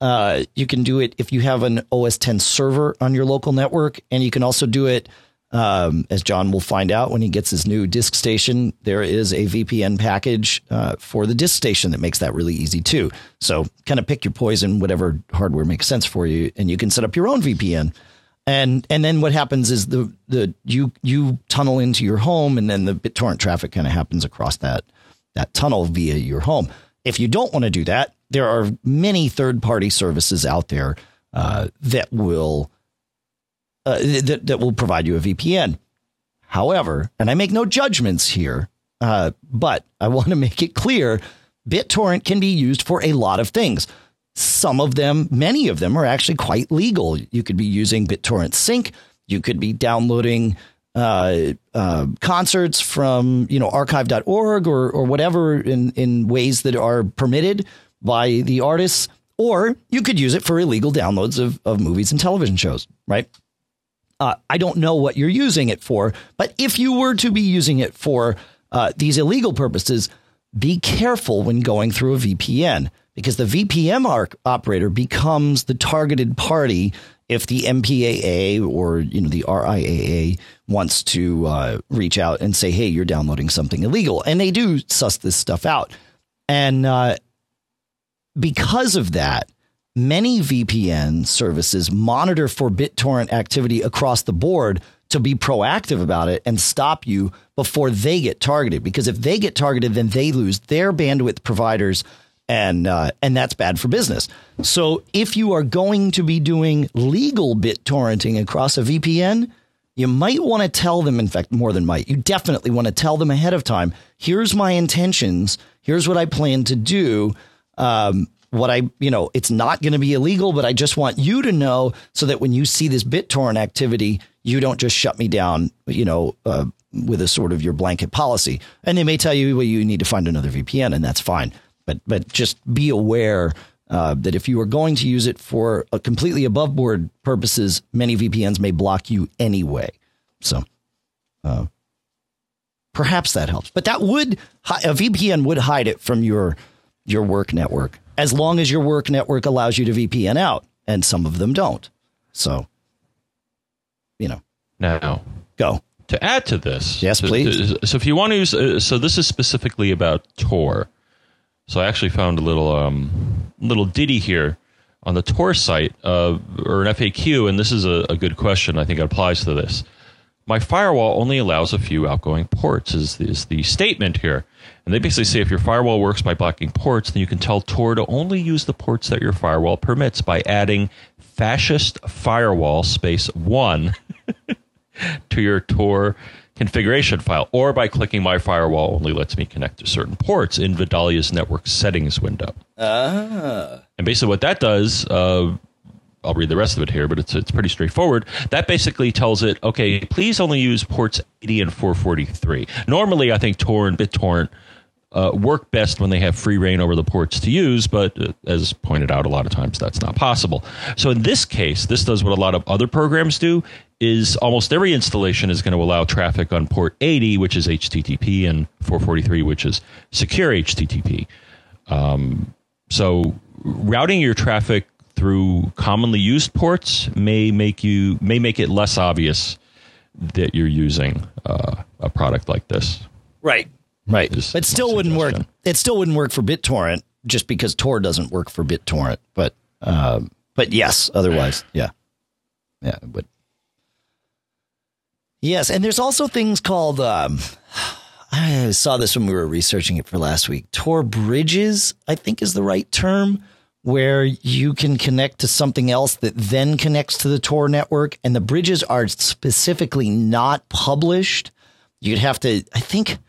Uh, you can do it if you have an OS 10 server on your local network, and you can also do it um, as John will find out when he gets his new disk station. There is a VPN package uh, for the disk station that makes that really easy too. So kind of pick your poison, whatever hardware makes sense for you, and you can set up your own VPN. And and then what happens is the the you you tunnel into your home, and then the BitTorrent traffic kind of happens across that that tunnel via your home. If you don't want to do that, there are many third party services out there uh, that will uh, that that will provide you a VPN. However, and I make no judgments here, uh, but I (laughs) want to make it clear: BitTorrent can be used for a lot of things. Some of them, many of them, are actually quite legal. You could be using BitTorrent Sync. You could be downloading uh, uh, concerts from you know archive.org or or whatever in in ways that are permitted by the artists or you could use it for illegal downloads of, of movies and television shows, right? Uh, I don't know what you're using it for, but if you were to be using it for uh, these illegal purposes, be careful when going through a VPN because the VPN arc operator becomes the targeted party if the MPAA or you know the RIAA wants to uh, reach out and say, "Hey, you're downloading something illegal," and they do suss this stuff out, and uh, because of that, many VPN services monitor for BitTorrent activity across the board to be proactive about it and stop you before they get targeted. Because if they get targeted, then they lose their bandwidth providers, and uh, and that's bad for business. So if you are going to be doing legal BitTorrenting across a VPN, you might want to tell them. In fact, more than might, you definitely want to tell them ahead of time. Here's my intentions. Here's what I plan to do. Um, what I, you know, it's not going to be illegal, but I just want you to know so that when you see this BitTorrent activity, you don't just shut me down, you know, uh, with a sort of your blanket policy. And they may tell you, well, you need to find another VPN, and that's fine. But but just be aware uh, that if you are going to use it for a completely above board purposes, many VPNs may block you anyway. So. Uh, perhaps that helps, but that would a VPN would hide it from your your work network as long as your work network allows you to VPN out, and some of them don't. So, you know, now go to add to this. Yes, please. So, if you want to use, uh, so this is specifically about Tor. So I actually found a little um, little ditty here on the Tor site uh, or an FAQ, and this is a, a good question. I think it applies to this. My firewall only allows a few outgoing ports. Is is the statement here? And they basically say if your firewall works by blocking ports, then you can tell Tor to only use the ports that your firewall permits by adding fascist firewall space one (laughs) to your Tor configuration file, or by clicking my firewall only lets me connect to certain ports in Vidalia's network settings window. Ah. And basically, what that does, uh, I'll read the rest of it here, but it's it's pretty straightforward. That basically tells it, okay, please only use ports 80 and 443. Normally, I think Tor and BitTorrent uh, work best when they have free rein over the ports to use, but uh, as pointed out, a lot of times that's not possible. So in this case, this does what a lot of other programs do: is almost every installation is going to allow traffic on port 80, which is HTTP, and 443, which is secure HTTP. Um, so routing your traffic through commonly used ports may make you may make it less obvious that you're using uh, a product like this. Right. Right. It still wouldn't work. It still wouldn't work for BitTorrent just because Tor doesn't work for BitTorrent. But um, but yes, otherwise, (sighs) yeah. Yeah, but Yes, and there's also things called um, (sighs) I saw this when we were researching it for last week. Tor bridges, I think is the right term, where you can connect to something else that then connects to the Tor network and the bridges are specifically not published. You'd have to I think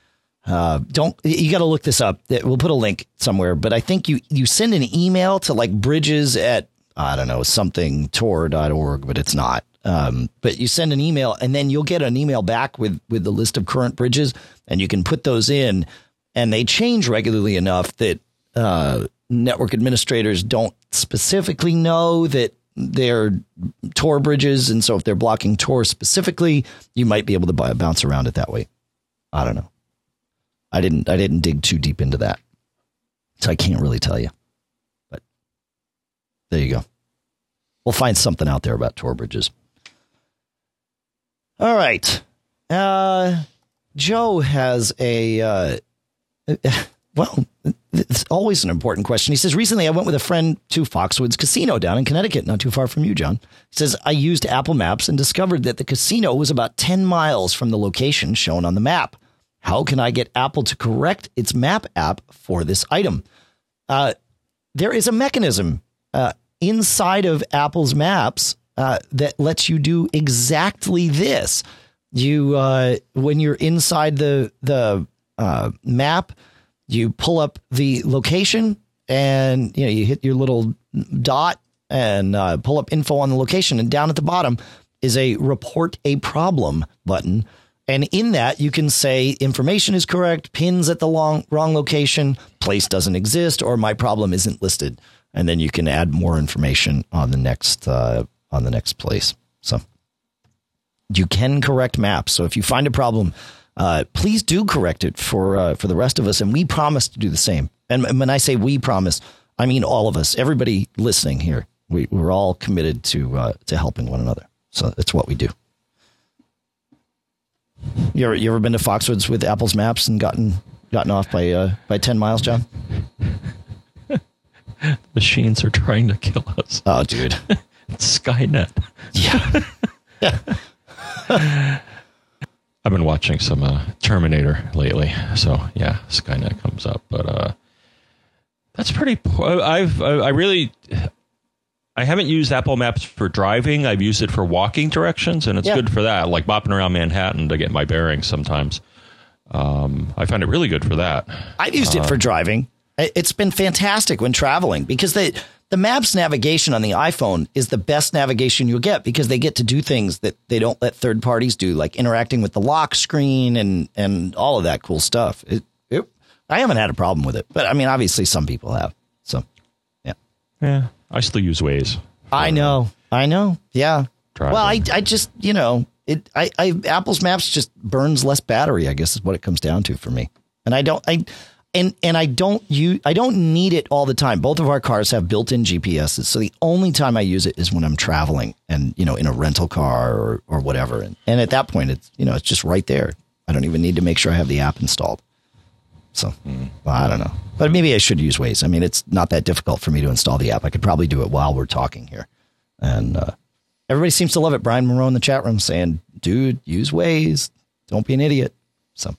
uh, don't you got to look this up. We'll put a link somewhere, but I think you you send an email to like bridges at I don't know something tor.org, but it's not. Um, but you send an email and then you'll get an email back with with the list of current bridges, and you can put those in, and they change regularly enough that uh, network administrators don't specifically know that they're Tor bridges, and so if they're blocking Tor specifically, you might be able to bounce around it that way. I don't know. I didn't I didn't dig too deep into that. So I can't really tell you. But there you go. We'll find something out there about Tor bridges. All right. Uh, Joe has a uh, (laughs) well, it's always an important question. He says, Recently, I went with a friend to Foxwoods Casino down in Connecticut, not too far from you, John. He says, I used Apple Maps and discovered that the casino was about 10 miles from the location shown on the map. How can I get Apple to correct its map app for this item? Uh, there is a mechanism uh, inside of Apple's maps uh, that lets you do exactly this. You, uh, when you're inside the the uh, map, you pull up the location and you know you hit your little dot and uh, pull up info on the location, and down at the bottom is a report a problem button and in that, you can say information is correct, pins at the long, wrong location, place doesn't exist, or my problem isn't listed. and then you can add more information on the next uh, on the next place. So you can correct maps. So if you find a problem, uh, please do correct it for uh, for the rest of us, and we promise to do the same. And when I say we promise, I mean all of us, everybody listening here. We, we're all committed to uh, to helping one another. So that's what we do. You ever, you ever been to Foxwoods with Apple's Maps and gotten gotten off by uh, by ten miles, John? (laughs) Machines are trying to kill us. Oh, dude. (laughs) Skynet. Yeah. (laughs) I've been watching some uh, Terminator lately, so yeah, Skynet comes up. But uh, that's pretty. I've I really I haven't used Apple Maps for driving. I've used it for walking directions, and it's Yeah. good for that. Like bopping around Manhattan to get my bearings. Sometimes um, I find it really good for that. I've used it for driving. It's been fantastic when traveling because the the maps navigation on the iPhone is the best navigation you'll get because they get to do things that they don't let third parties do, like interacting with the lock screen and and all of that cool stuff. It, it, I haven't had a problem with it, but I mean, obviously, some people have. So, yeah, Yeah, I still use Waze. I know, I know, yeah. Driving. Well, I I just you know it. I, I Apple's Maps just burns less battery. I guess is what it comes down to for me. And I don't I and and I don't use I don't need it all the time. Both of our cars have built-in GPSs, so the only time I use it is when I'm traveling and you know in a rental car or or whatever. And and at that point, it's you know it's just right there. I don't even need to make sure I have the app installed. So well, I don't know, but maybe I should use Waze. I mean, it's not that difficult for me to install the app. I could probably do it while we're talking here. And uh, everybody seems to love it. Brian Monroe in the chat room saying, "Dude, use Waze. Don't be an idiot." So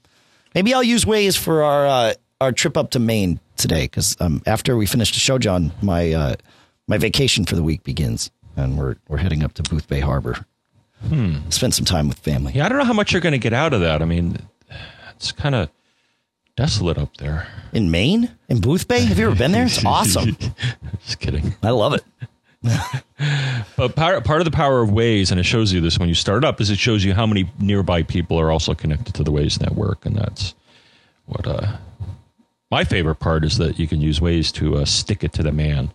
maybe I'll use Waze for our uh, our trip up to Maine today because um, after we finish the show, John, my uh, my vacation for the week begins, and we're we're heading up to Boothbay Harbor. Spend some time with family. Yeah, I don't know how much you're going to get out of that. I mean, it's kind of desolate up there. In Maine, in Boothbay, have you ever been there? It's (laughs) awesome. Just kidding. I love it. (laughs) But part, part of the power of Waze, and it shows you this when you start up, is it shows you how many nearby people are also connected to the Waze network, and that's what uh, my favorite part is that you can use Waze to uh, stick it to the man.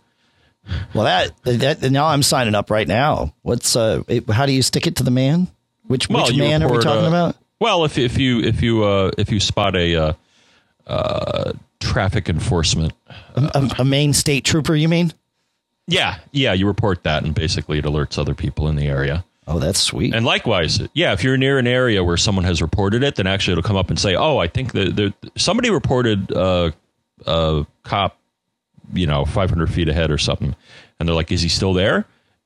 Well, that, that now I'm signing up right now. What's uh? It, how do you stick it to the man? Which Well, which man are we talking uh, about? Well, if if you if you uh, if you spot a uh, uh, traffic enforcement, A, a Maine state trooper, you mean? yeah, yeah, you report that, and basically it alerts other people in the area. Oh, that's sweet. And likewise, yeah, if you're near an area where someone has reported it, then actually it'll come up and say, "Oh, I think that somebody reported uh, a cop, you know, 500 feet ahead or something," and they're like, "Is he still there?"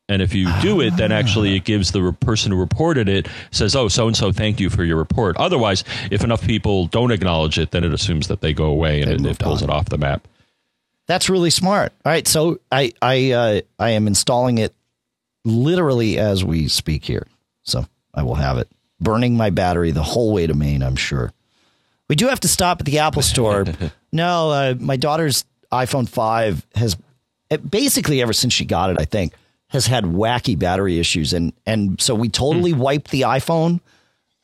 And if you do it, then actually it gives the person who reported it says, "Oh, so and so, thank you for your report." Otherwise, if enough people don't acknowledge it, then it assumes that they go away and it, it pulls on. it off the map. That's really smart. All right, so I I uh, I am installing it literally as we speak here. So I will have it burning my battery the whole way to Maine. I'm sure. We do have to stop at the Apple Store. (laughs) no, uh, my daughter's iPhone five has it, basically ever since she got it, I think, has had wacky battery issues, and and so we totally wiped the iPhone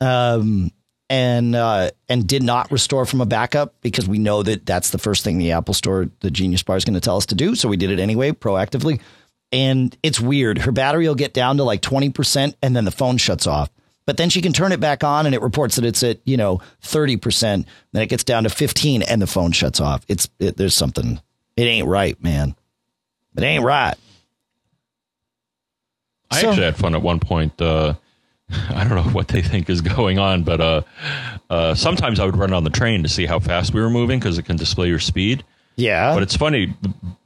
um, and uh, and did not restore from a backup because we know that that's the first thing the Apple Store, the Genius Bar, is going to tell us to do. So we did it anyway, proactively. And it's weird. Her battery will get down to like twenty percent, and then the phone shuts off. But then she can turn it back on, and it reports that it's at you know thirty percent. Then it gets down to fifteen, and the phone shuts off. It's it, there's something. It ain't right, man. It ain't right. I So- actually had fun at one point. Uh, (laughs) I don't know what they think is going on, but uh, uh, sometimes I would run on the train to see how fast we were moving because it can display your speed. Yeah. But it's funny,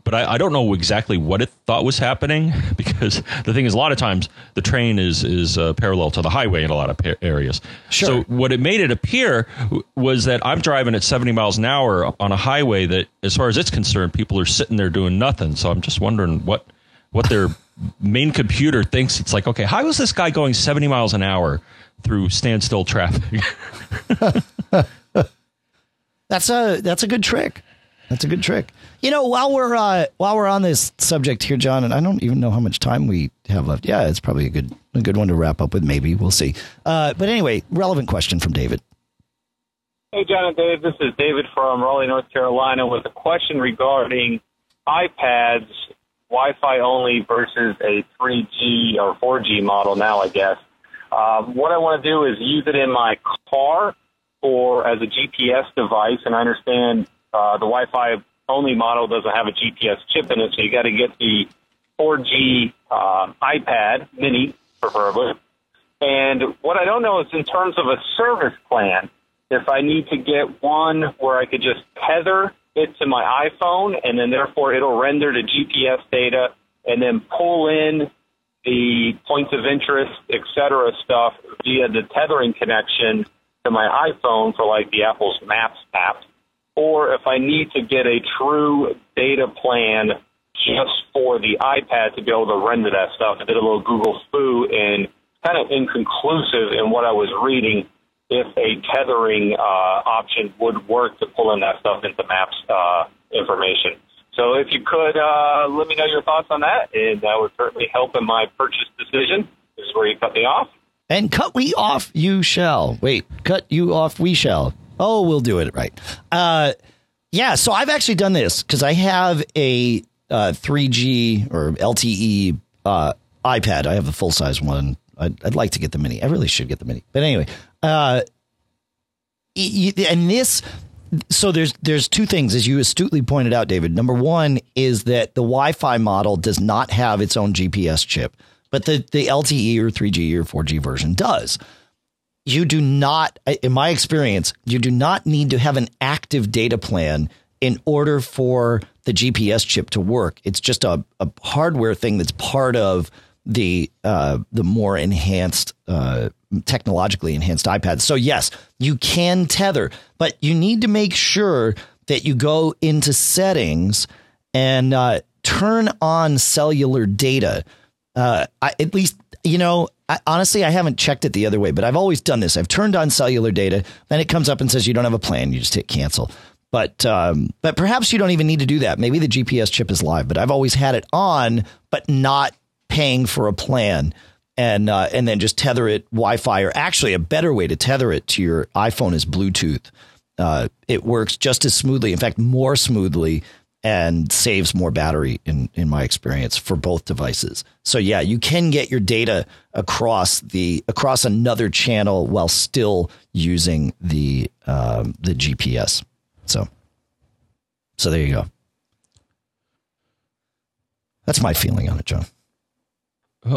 but I, I don't know exactly what it thought was happening (laughs) because the thing is, a lot of times the train is is uh, parallel to the highway in a lot of pa- areas. Sure. So what it made it appear w- was that I'm driving at 70 miles an hour on a highway that, as far as it's concerned, people are sitting there doing nothing. So I'm just wondering what what their (laughs) main computer thinks. It's like, okay, how is this guy going 70 miles an hour through standstill traffic? (laughs) That's a that's a good trick. That's a good trick. You know, while we're uh, while we're on this subject here, John, and I don't even know how much time we have left. Yeah, it's probably a good a good one to wrap up with. Maybe we'll see. Uh, but anyway, relevant question from David. Hey, John and Dave. This is David from Raleigh, North Carolina, with a question regarding iPads Wi-Fi only versus a 3G or 4G model now, I guess. Um, what I want to do is use it in my car or as a GPS device, and I understand uh, the Wi-Fi only model doesn't have a GPS chip in it, so you got to get the 4G uh, iPad Mini, preferably. And what I don't know is in terms of a service plan, if I need to get one where I could just tether it to my iPhone and then therefore it'll render the GPS data and then pull in the points of interest, et cetera, stuff via the tethering connection to my iPhone for like the Apple's Maps app. Or if I need to get a true data plan just for the iPad to be able to render that stuff. I did a little Google foo and kind of inconclusive in what I was reading if a tethering uh, option would work to pull in that stuff into Maps uh, information. So if you could uh, let me know your thoughts on that, and that would certainly help in my purchase decision. This is where you cut me off. And cut we off, you shall. Wait, cut you off, we shall. Oh, we'll do it right. Uh, yeah, so I've actually done this because I have a uh, 3G or LTE uh, iPad. I have the full size one. I'd, I'd, like to get the mini. I really should get the mini. But anyway, uh, and this so there's there's two things as you astutely pointed out David. Number 1 is that the Wi-Fi model does not have its own GPS chip, but the the LTE or 3G or 4G version does. You do not in my experience, you do not need to have an active data plan in order for the GPS chip to work. It's just a, a hardware thing that's part of the uh, the more enhanced, uh, technologically enhanced iPads. So yes, you can tether, but you need to make sure that you go into settings and uh, turn on cellular data. Uh, I, at least you know. I, honestly, I haven't checked it the other way, but I've always done this. I've turned on cellular data, then it comes up and says you don't have a plan. You just hit cancel. But um, but perhaps you don't even need to do that. Maybe the GPS chip is live, but I've always had it on, but not paying for a plan and uh, and then just tether it Wi-Fi, or actually a better way to tether it to your iPhone is Bluetooth. Uh, it works just as smoothly, in fact, more smoothly, and saves more battery in in my experience for both devices. So yeah, you can get your data across the across another channel while still using the um, the GPS. So so there you go. That's my feeling on it, John.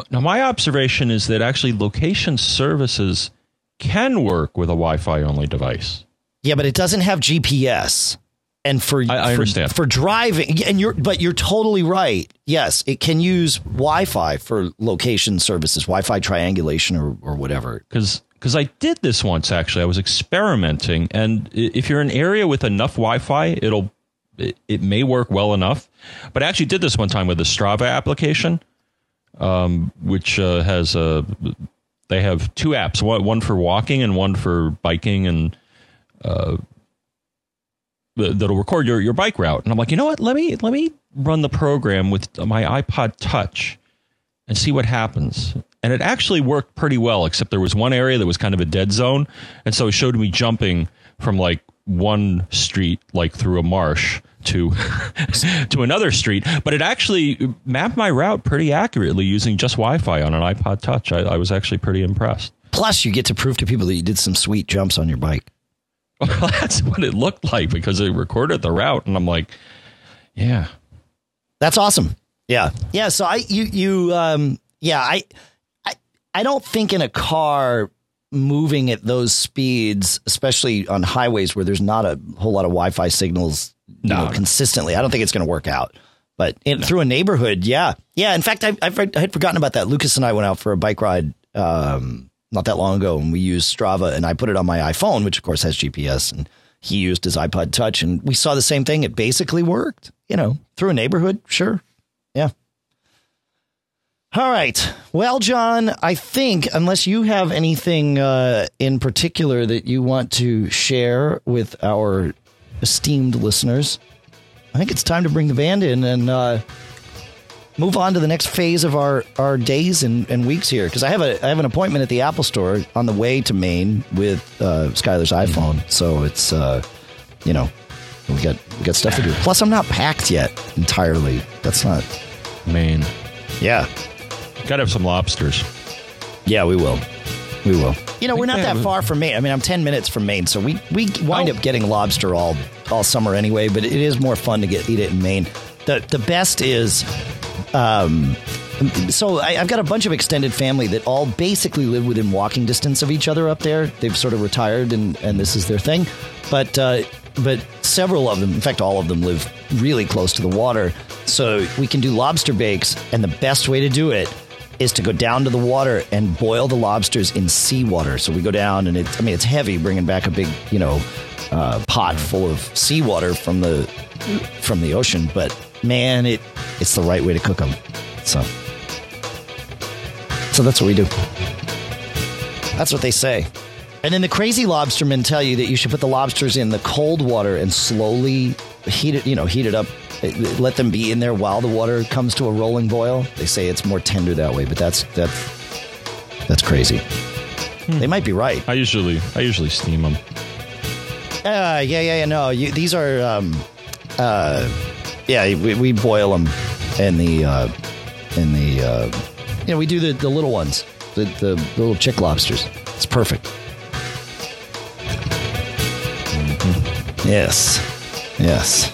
Now, my observation is that actually location services can work with a Wi Fi only device. Yeah, but it doesn't have GPS. And for, I, I for, understand. for driving, and you're, but you're totally right. Yes, it can use Wi Fi for location services, Wi Fi triangulation or, or whatever. Because because I did this once actually. I was experimenting, and if you're in an area with enough Wi-Fi, it'll it, it, may work well enough. But I actually did this one time with the Strava application, um, which uh, has a. They have two apps, one, one for walking and one for biking, and uh, that'll record your, your bike route. And I'm like, you know what? Let me let me run the program with my iPod Touch and see what happens. And it actually worked pretty well, except there was one area that was kind of a dead zone, and so it showed me jumping from like one street, like through a marsh, to (laughs) to another street, but it actually mapped my route pretty accurately using just Wi-Fi on an iPod Touch. I, I was actually pretty impressed. Plus, you get to prove to people that you did some sweet jumps on your bike. (laughs) Well, that's what it looked like because they recorded the route, and I'm like, yeah, that's awesome. Yeah, yeah. So I, you, you, um, yeah, I, I, I don't think in a car moving at those speeds, especially on highways where there's not a whole lot of Wi-Fi signals no. know, consistently. I don't think it's going to work out. But in, no. through a neighborhood, yeah, yeah. In fact, I, I, had forgotten about that. Lucas and I went out for a bike ride um, not that long ago, and we used Strava, and I put it on my iPhone, which of course has GPS, and he used his iPod Touch, and we saw the same thing. It basically worked, you know, through a neighborhood. Sure, yeah. All right. Well, John, I think unless you have anything uh, in particular that you want to share with our esteemed listeners, I think it's time to bring the band in and uh, move on to the next phase of our, our days and, and weeks here. Because I have a I have an appointment at the Apple Store on the way to Maine with uh, Skylar's iPhone, so it's uh, you know we got we got stuff to do. Plus, I'm not packed yet entirely. That's not Maine. Yeah. Gotta have some lobsters. Yeah, we will. We will. You know, we're not that far from Maine. I mean, I'm 10 minutes from Maine, so we, we wind Oh. up getting lobster all all summer anyway, but it is more fun to get eat it in Maine. The the best is um so I, I've got a bunch of extended family that all basically live within walking distance of each other up there. They've sort of retired and, and this is their thing. But uh, but several of them, in fact, all of them live really close to the water. So we can do lobster bakes, and the best way to do it is to go down to the water and boil the lobsters in seawater. So we go down, and it's I mean it's heavy, bringing back a big you know uh, pot full of seawater from the from the ocean. But man, it it's the right way to cook them. So so that's what we do. That's what they say. And then the crazy lobstermen tell you that you should put the lobsters in the cold water and slowly heat it, you know, heat it up. Let them be in there while the water comes to a rolling boil. They say it's more tender that way, but that's that's that's crazy. They might be right. I usually I usually steam them. Uh, yeah, yeah, yeah. No, you, these are, um, uh, yeah, we, we boil them in the, uh, in the, uh, you know, we do the, the little ones, the, the, the little chick lobsters. It's perfect. Mhm. Yes. Yes.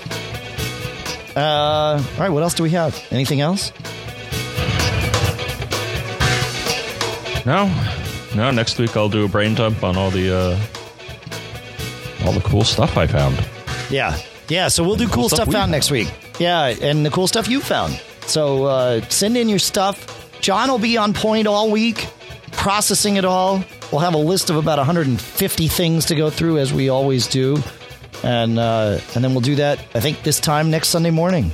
Uh, all right. What else do we have? Anything else? No, no. Next week I'll do a brain dump on all the uh, all the cool stuff I found. Yeah. Yeah, so we'll do cool, cool stuff stuff found. next week. Yeah, and the cool stuff you found. So uh, send in your stuff. John will be on point all week, processing it all. We'll have a list of about 150 things to go through, as we always do. And uh, and then we'll do that, I think, this time next Sunday morning.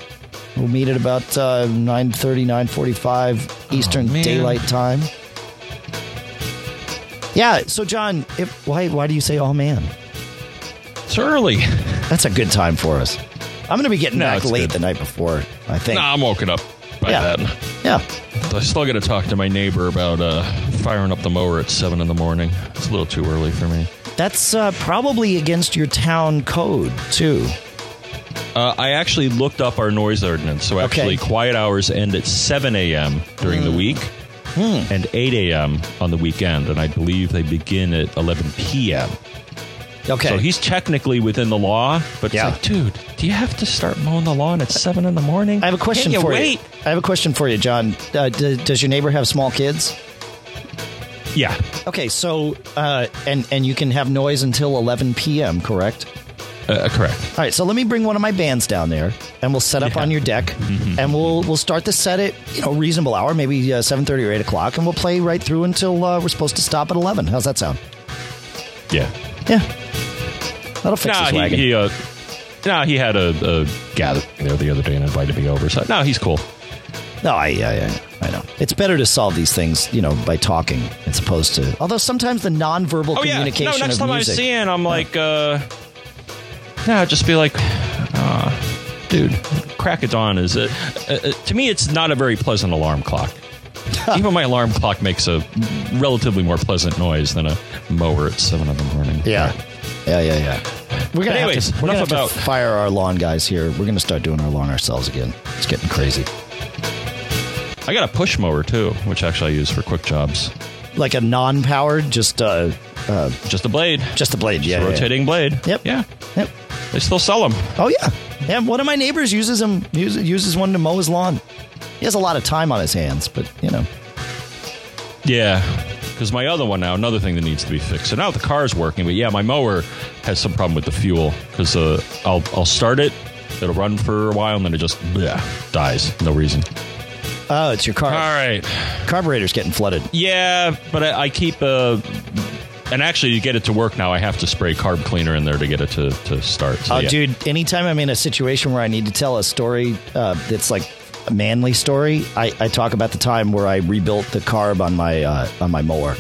We'll meet at about uh, 9.30, 9.45 Eastern man. Daylight Time. Yeah, so John, if, why, why do you say, oh man? It's early. That's a good time for us. I'm going to be getting No, back it's late good. the night before, I think. nah, I'm woken up by Yeah. that. Yeah. I still got to talk to my neighbor about uh, firing up the mower at seven in the morning. It's a little too early for me. That's uh, probably against your town code, too. Uh, I actually looked up our noise ordinance. So actually, quiet hours end at 7 a.m. during the week and 8 a.m. on the weekend. And I believe they begin at 11 p.m. Okay. So he's technically within the law, but Yeah. like, dude, do you have to start mowing the lawn at 7 in the morning? I have a question Can't you for wait? you. I have a question for you, John. Uh, d- does your neighbor have small kids? Yeah. Okay, so uh, and and you can have noise until 11 p.m. Correct? Uh, correct. All right, so let me bring one of my bands down there, and we'll set up Yeah. on your deck, Mm-hmm. and we'll we'll start the set at you know reasonable hour, maybe uh, seven thirty or eight o'clock, and we'll play right through until uh, we're supposed to stop at eleven. How's that sound? Yeah. Yeah, that'll fix Nah, his he, wagon. he, uh, nah, he had a, a gathering there the other day and invited me over. So, no, he's cool. No, I, I, I, know. It's better to solve these things, you know, by talking as opposed to. Although sometimes the nonverbal Oh, yeah. communication No, next time music. I see him, I'm like, uh, yeah, just be like, uh, dude, crack of dawn is it? Uh, uh, to me, it's not a very pleasant alarm clock. (laughs) Even my alarm clock makes a relatively more pleasant noise than a mower at seven in the morning. Yeah, yeah, yeah, yeah. We're gonna anyways, have to, we're gonna enough have about- to fire our lawn guys here. We're gonna start doing our lawn ourselves again. It's getting crazy. I got a push mower too, which actually I use for quick jobs. Like a non-powered, just uh, uh, Just a blade, just a blade. Yeah, a yeah, yeah. rotating blade. Yep. Yeah, Yep. they still sell them. Oh yeah. Yeah. One of my neighbors uses them. Uses, uses one to mow his lawn. He has a lot of time on his hands, but you know. Yeah, because my other one now, another thing that needs to be fixed. So now the car's working, but yeah, my mower has some problem with the fuel because uh, I'll I'll start it, it'll run for a while, and then it just bleh, dies, no reason. Oh, it's your car. All right, Carburetor's getting flooded. yeah, but I, I keep uh, and actually to get it to work now, I have to spray carb cleaner in there to get it to to start. So, Oh, yeah. dude, anytime I'm in a situation where I need to tell a story uh, that's like manly story, I, I talk about the time where I rebuilt the carb on my uh, on my mower.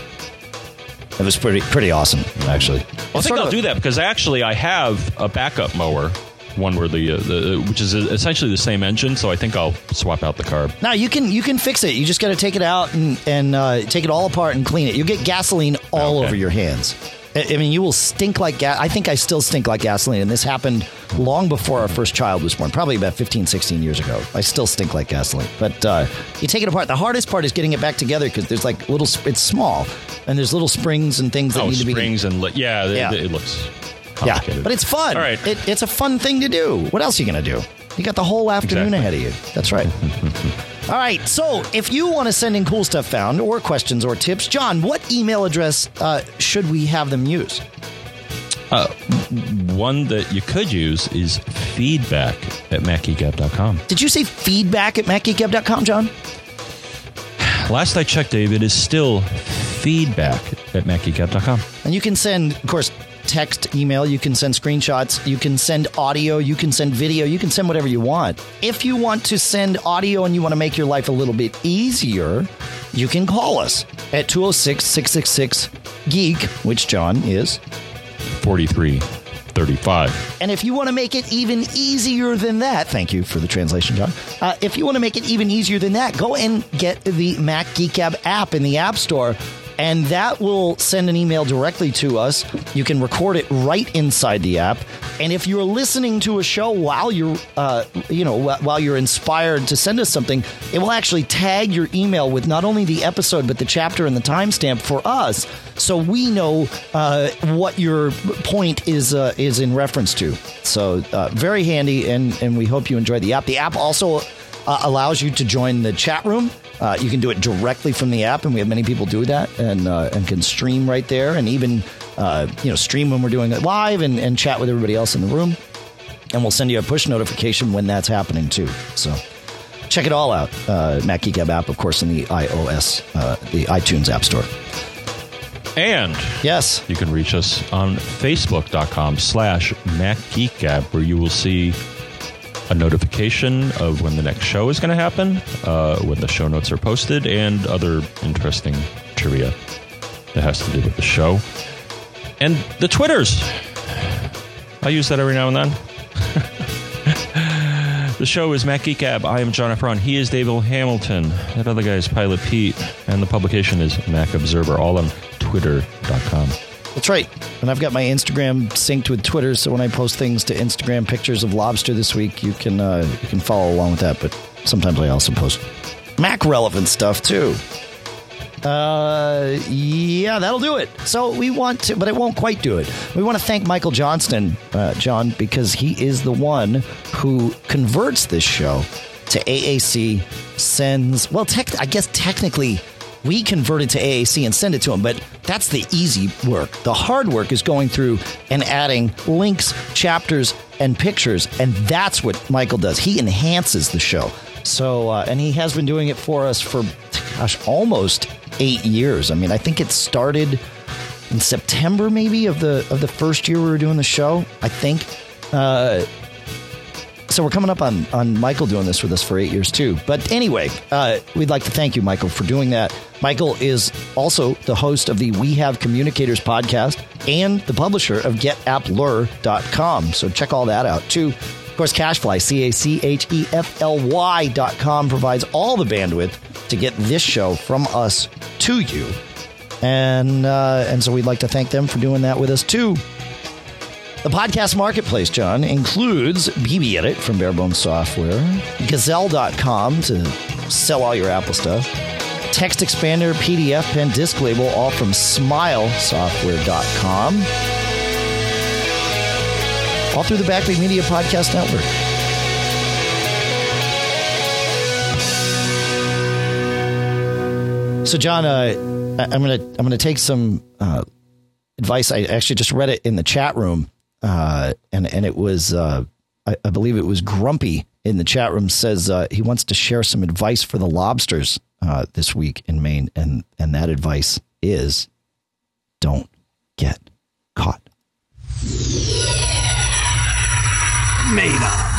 It was pretty pretty awesome, actually. Well, I think I'll do that because actually I have a backup mower, one where the, uh, the which is essentially the same engine. So I think I'll swap out the carb. Now you can you can fix it. You just got to take it out and and uh, take it all apart and clean it. You'll get gasoline all Okay. over your hands. I mean, you will stink like gas. I think I still stink like gasoline. And this happened long before our first child was born, probably about 15, 16 years ago. I still stink like gasoline. But uh, you take it apart. The hardest part is getting it back together because there's like little, it's small. And there's little springs and things that Oh, need to be. springs and li- yeah, it- Yeah. It, looks Yeah, but it's fun. All right. It, it's a fun thing to do. What else are you going to do? You got the whole afternoon Exactly. ahead of you. That's right. (laughs) All right. So if you want to send in cool stuff found or questions or tips, John, what email address uh, should we have them use? One that you could use is feedback at macgeekgab.com. Did you say feedback at macgeekgab.com, John? Last I checked, Dave, it is still feedback at macgeekgab.com. And you can send, of course, text, email, you can send screenshots, you can send audio, you can send video, you can send whatever you want. If you want to send audio and you want to make your life a little bit easier, you can call us at 206 666 Geek, which John is. 4335. And if you want to make it even easier than that, thank you for the translation, John. Uh, if you want to make it even easier than that, go and get the Mac Geek Gab app in the App Store. And that will send an email directly to us. You can record it right inside the app. And if you're listening to a show while you're, uh, you know, while you're inspired to send us something, it will actually tag your email with not only the episode but the chapter and the timestamp for us, so we know uh, what your point is uh, is in reference to. So uh, very handy, and and we hope you enjoy the app. The app also uh, allows you to join the chat room. Uh, you can do it directly from the app, and we have many people do that, and uh, and can stream right there, and even uh, you know stream when we're doing it live, and, and chat with everybody else in the room. And we'll send you a push notification when that's happening too. So check it all out. Uh, Mac Geek Gab app, of course, in the iOS, uh, the iTunes App Store. And Yes. you can reach us on facebook.com slash macgeekgab, where you will see a notification of when the next show is going to happen, uh, when the show notes are posted, and other interesting trivia that has to do with the show. And the Twitters. I use that every now and then. (laughs) the show is Mac Geek Gab. I am John F. Braun. He is Dave Hamilton. That other guy is Pilot Pete. And the publication is Mac Observer, all on twitter.com. That's right. And I've got my Instagram synced with Twitter, so when I post things to Instagram, pictures of lobster this week, you can uh, you can follow along with that. But sometimes I also post Mac relevant stuff too. Uh, yeah, that'll do it. So we want to, but it won't quite do it. We want to thank Michael Johnston, uh, John, because he is the one who converts this show to AAC. Sends well, tech, I guess technically we convert it to AAC and send it to him, but that's the easy work. The hard work is going through and adding links, chapters, and pictures, and that's what Michael does. He enhances the show. So, uh, and he has been doing it for us for, gosh, almost eight years. I mean, I think it started in September, maybe of the of the first year we were doing the show. I think. Uh, so we're coming up on on Michael doing this with us for eight years too. But anyway, uh, we'd like to thank you, Michael, for doing that. Michael is also the host of the We Have Communicators podcast and the publisher of GetAppLure.com. So check all that out too. Of course, CacheFly, C A C H E F L Y dot com provides all the bandwidth to get this show from us to you. And uh, and so we'd like to thank them for doing that with us too. The podcast marketplace, John, includes BB Edit from Barebones Software, Gazelle.com to sell all your Apple stuff, Text Expander, PDF Pen, Disc Label, all from SmileSoftware.com. All through the Backbeat Media Podcast Network. So, John, uh, I'm gonna I'm gonna take some uh, advice. I actually just read it in the chat room, uh, and and it was uh, I, I believe it was Grumpy in the chat room says uh, he wants to share some advice for the lobsters uh, this week in Maine, and and that advice is don't get caught. Made up.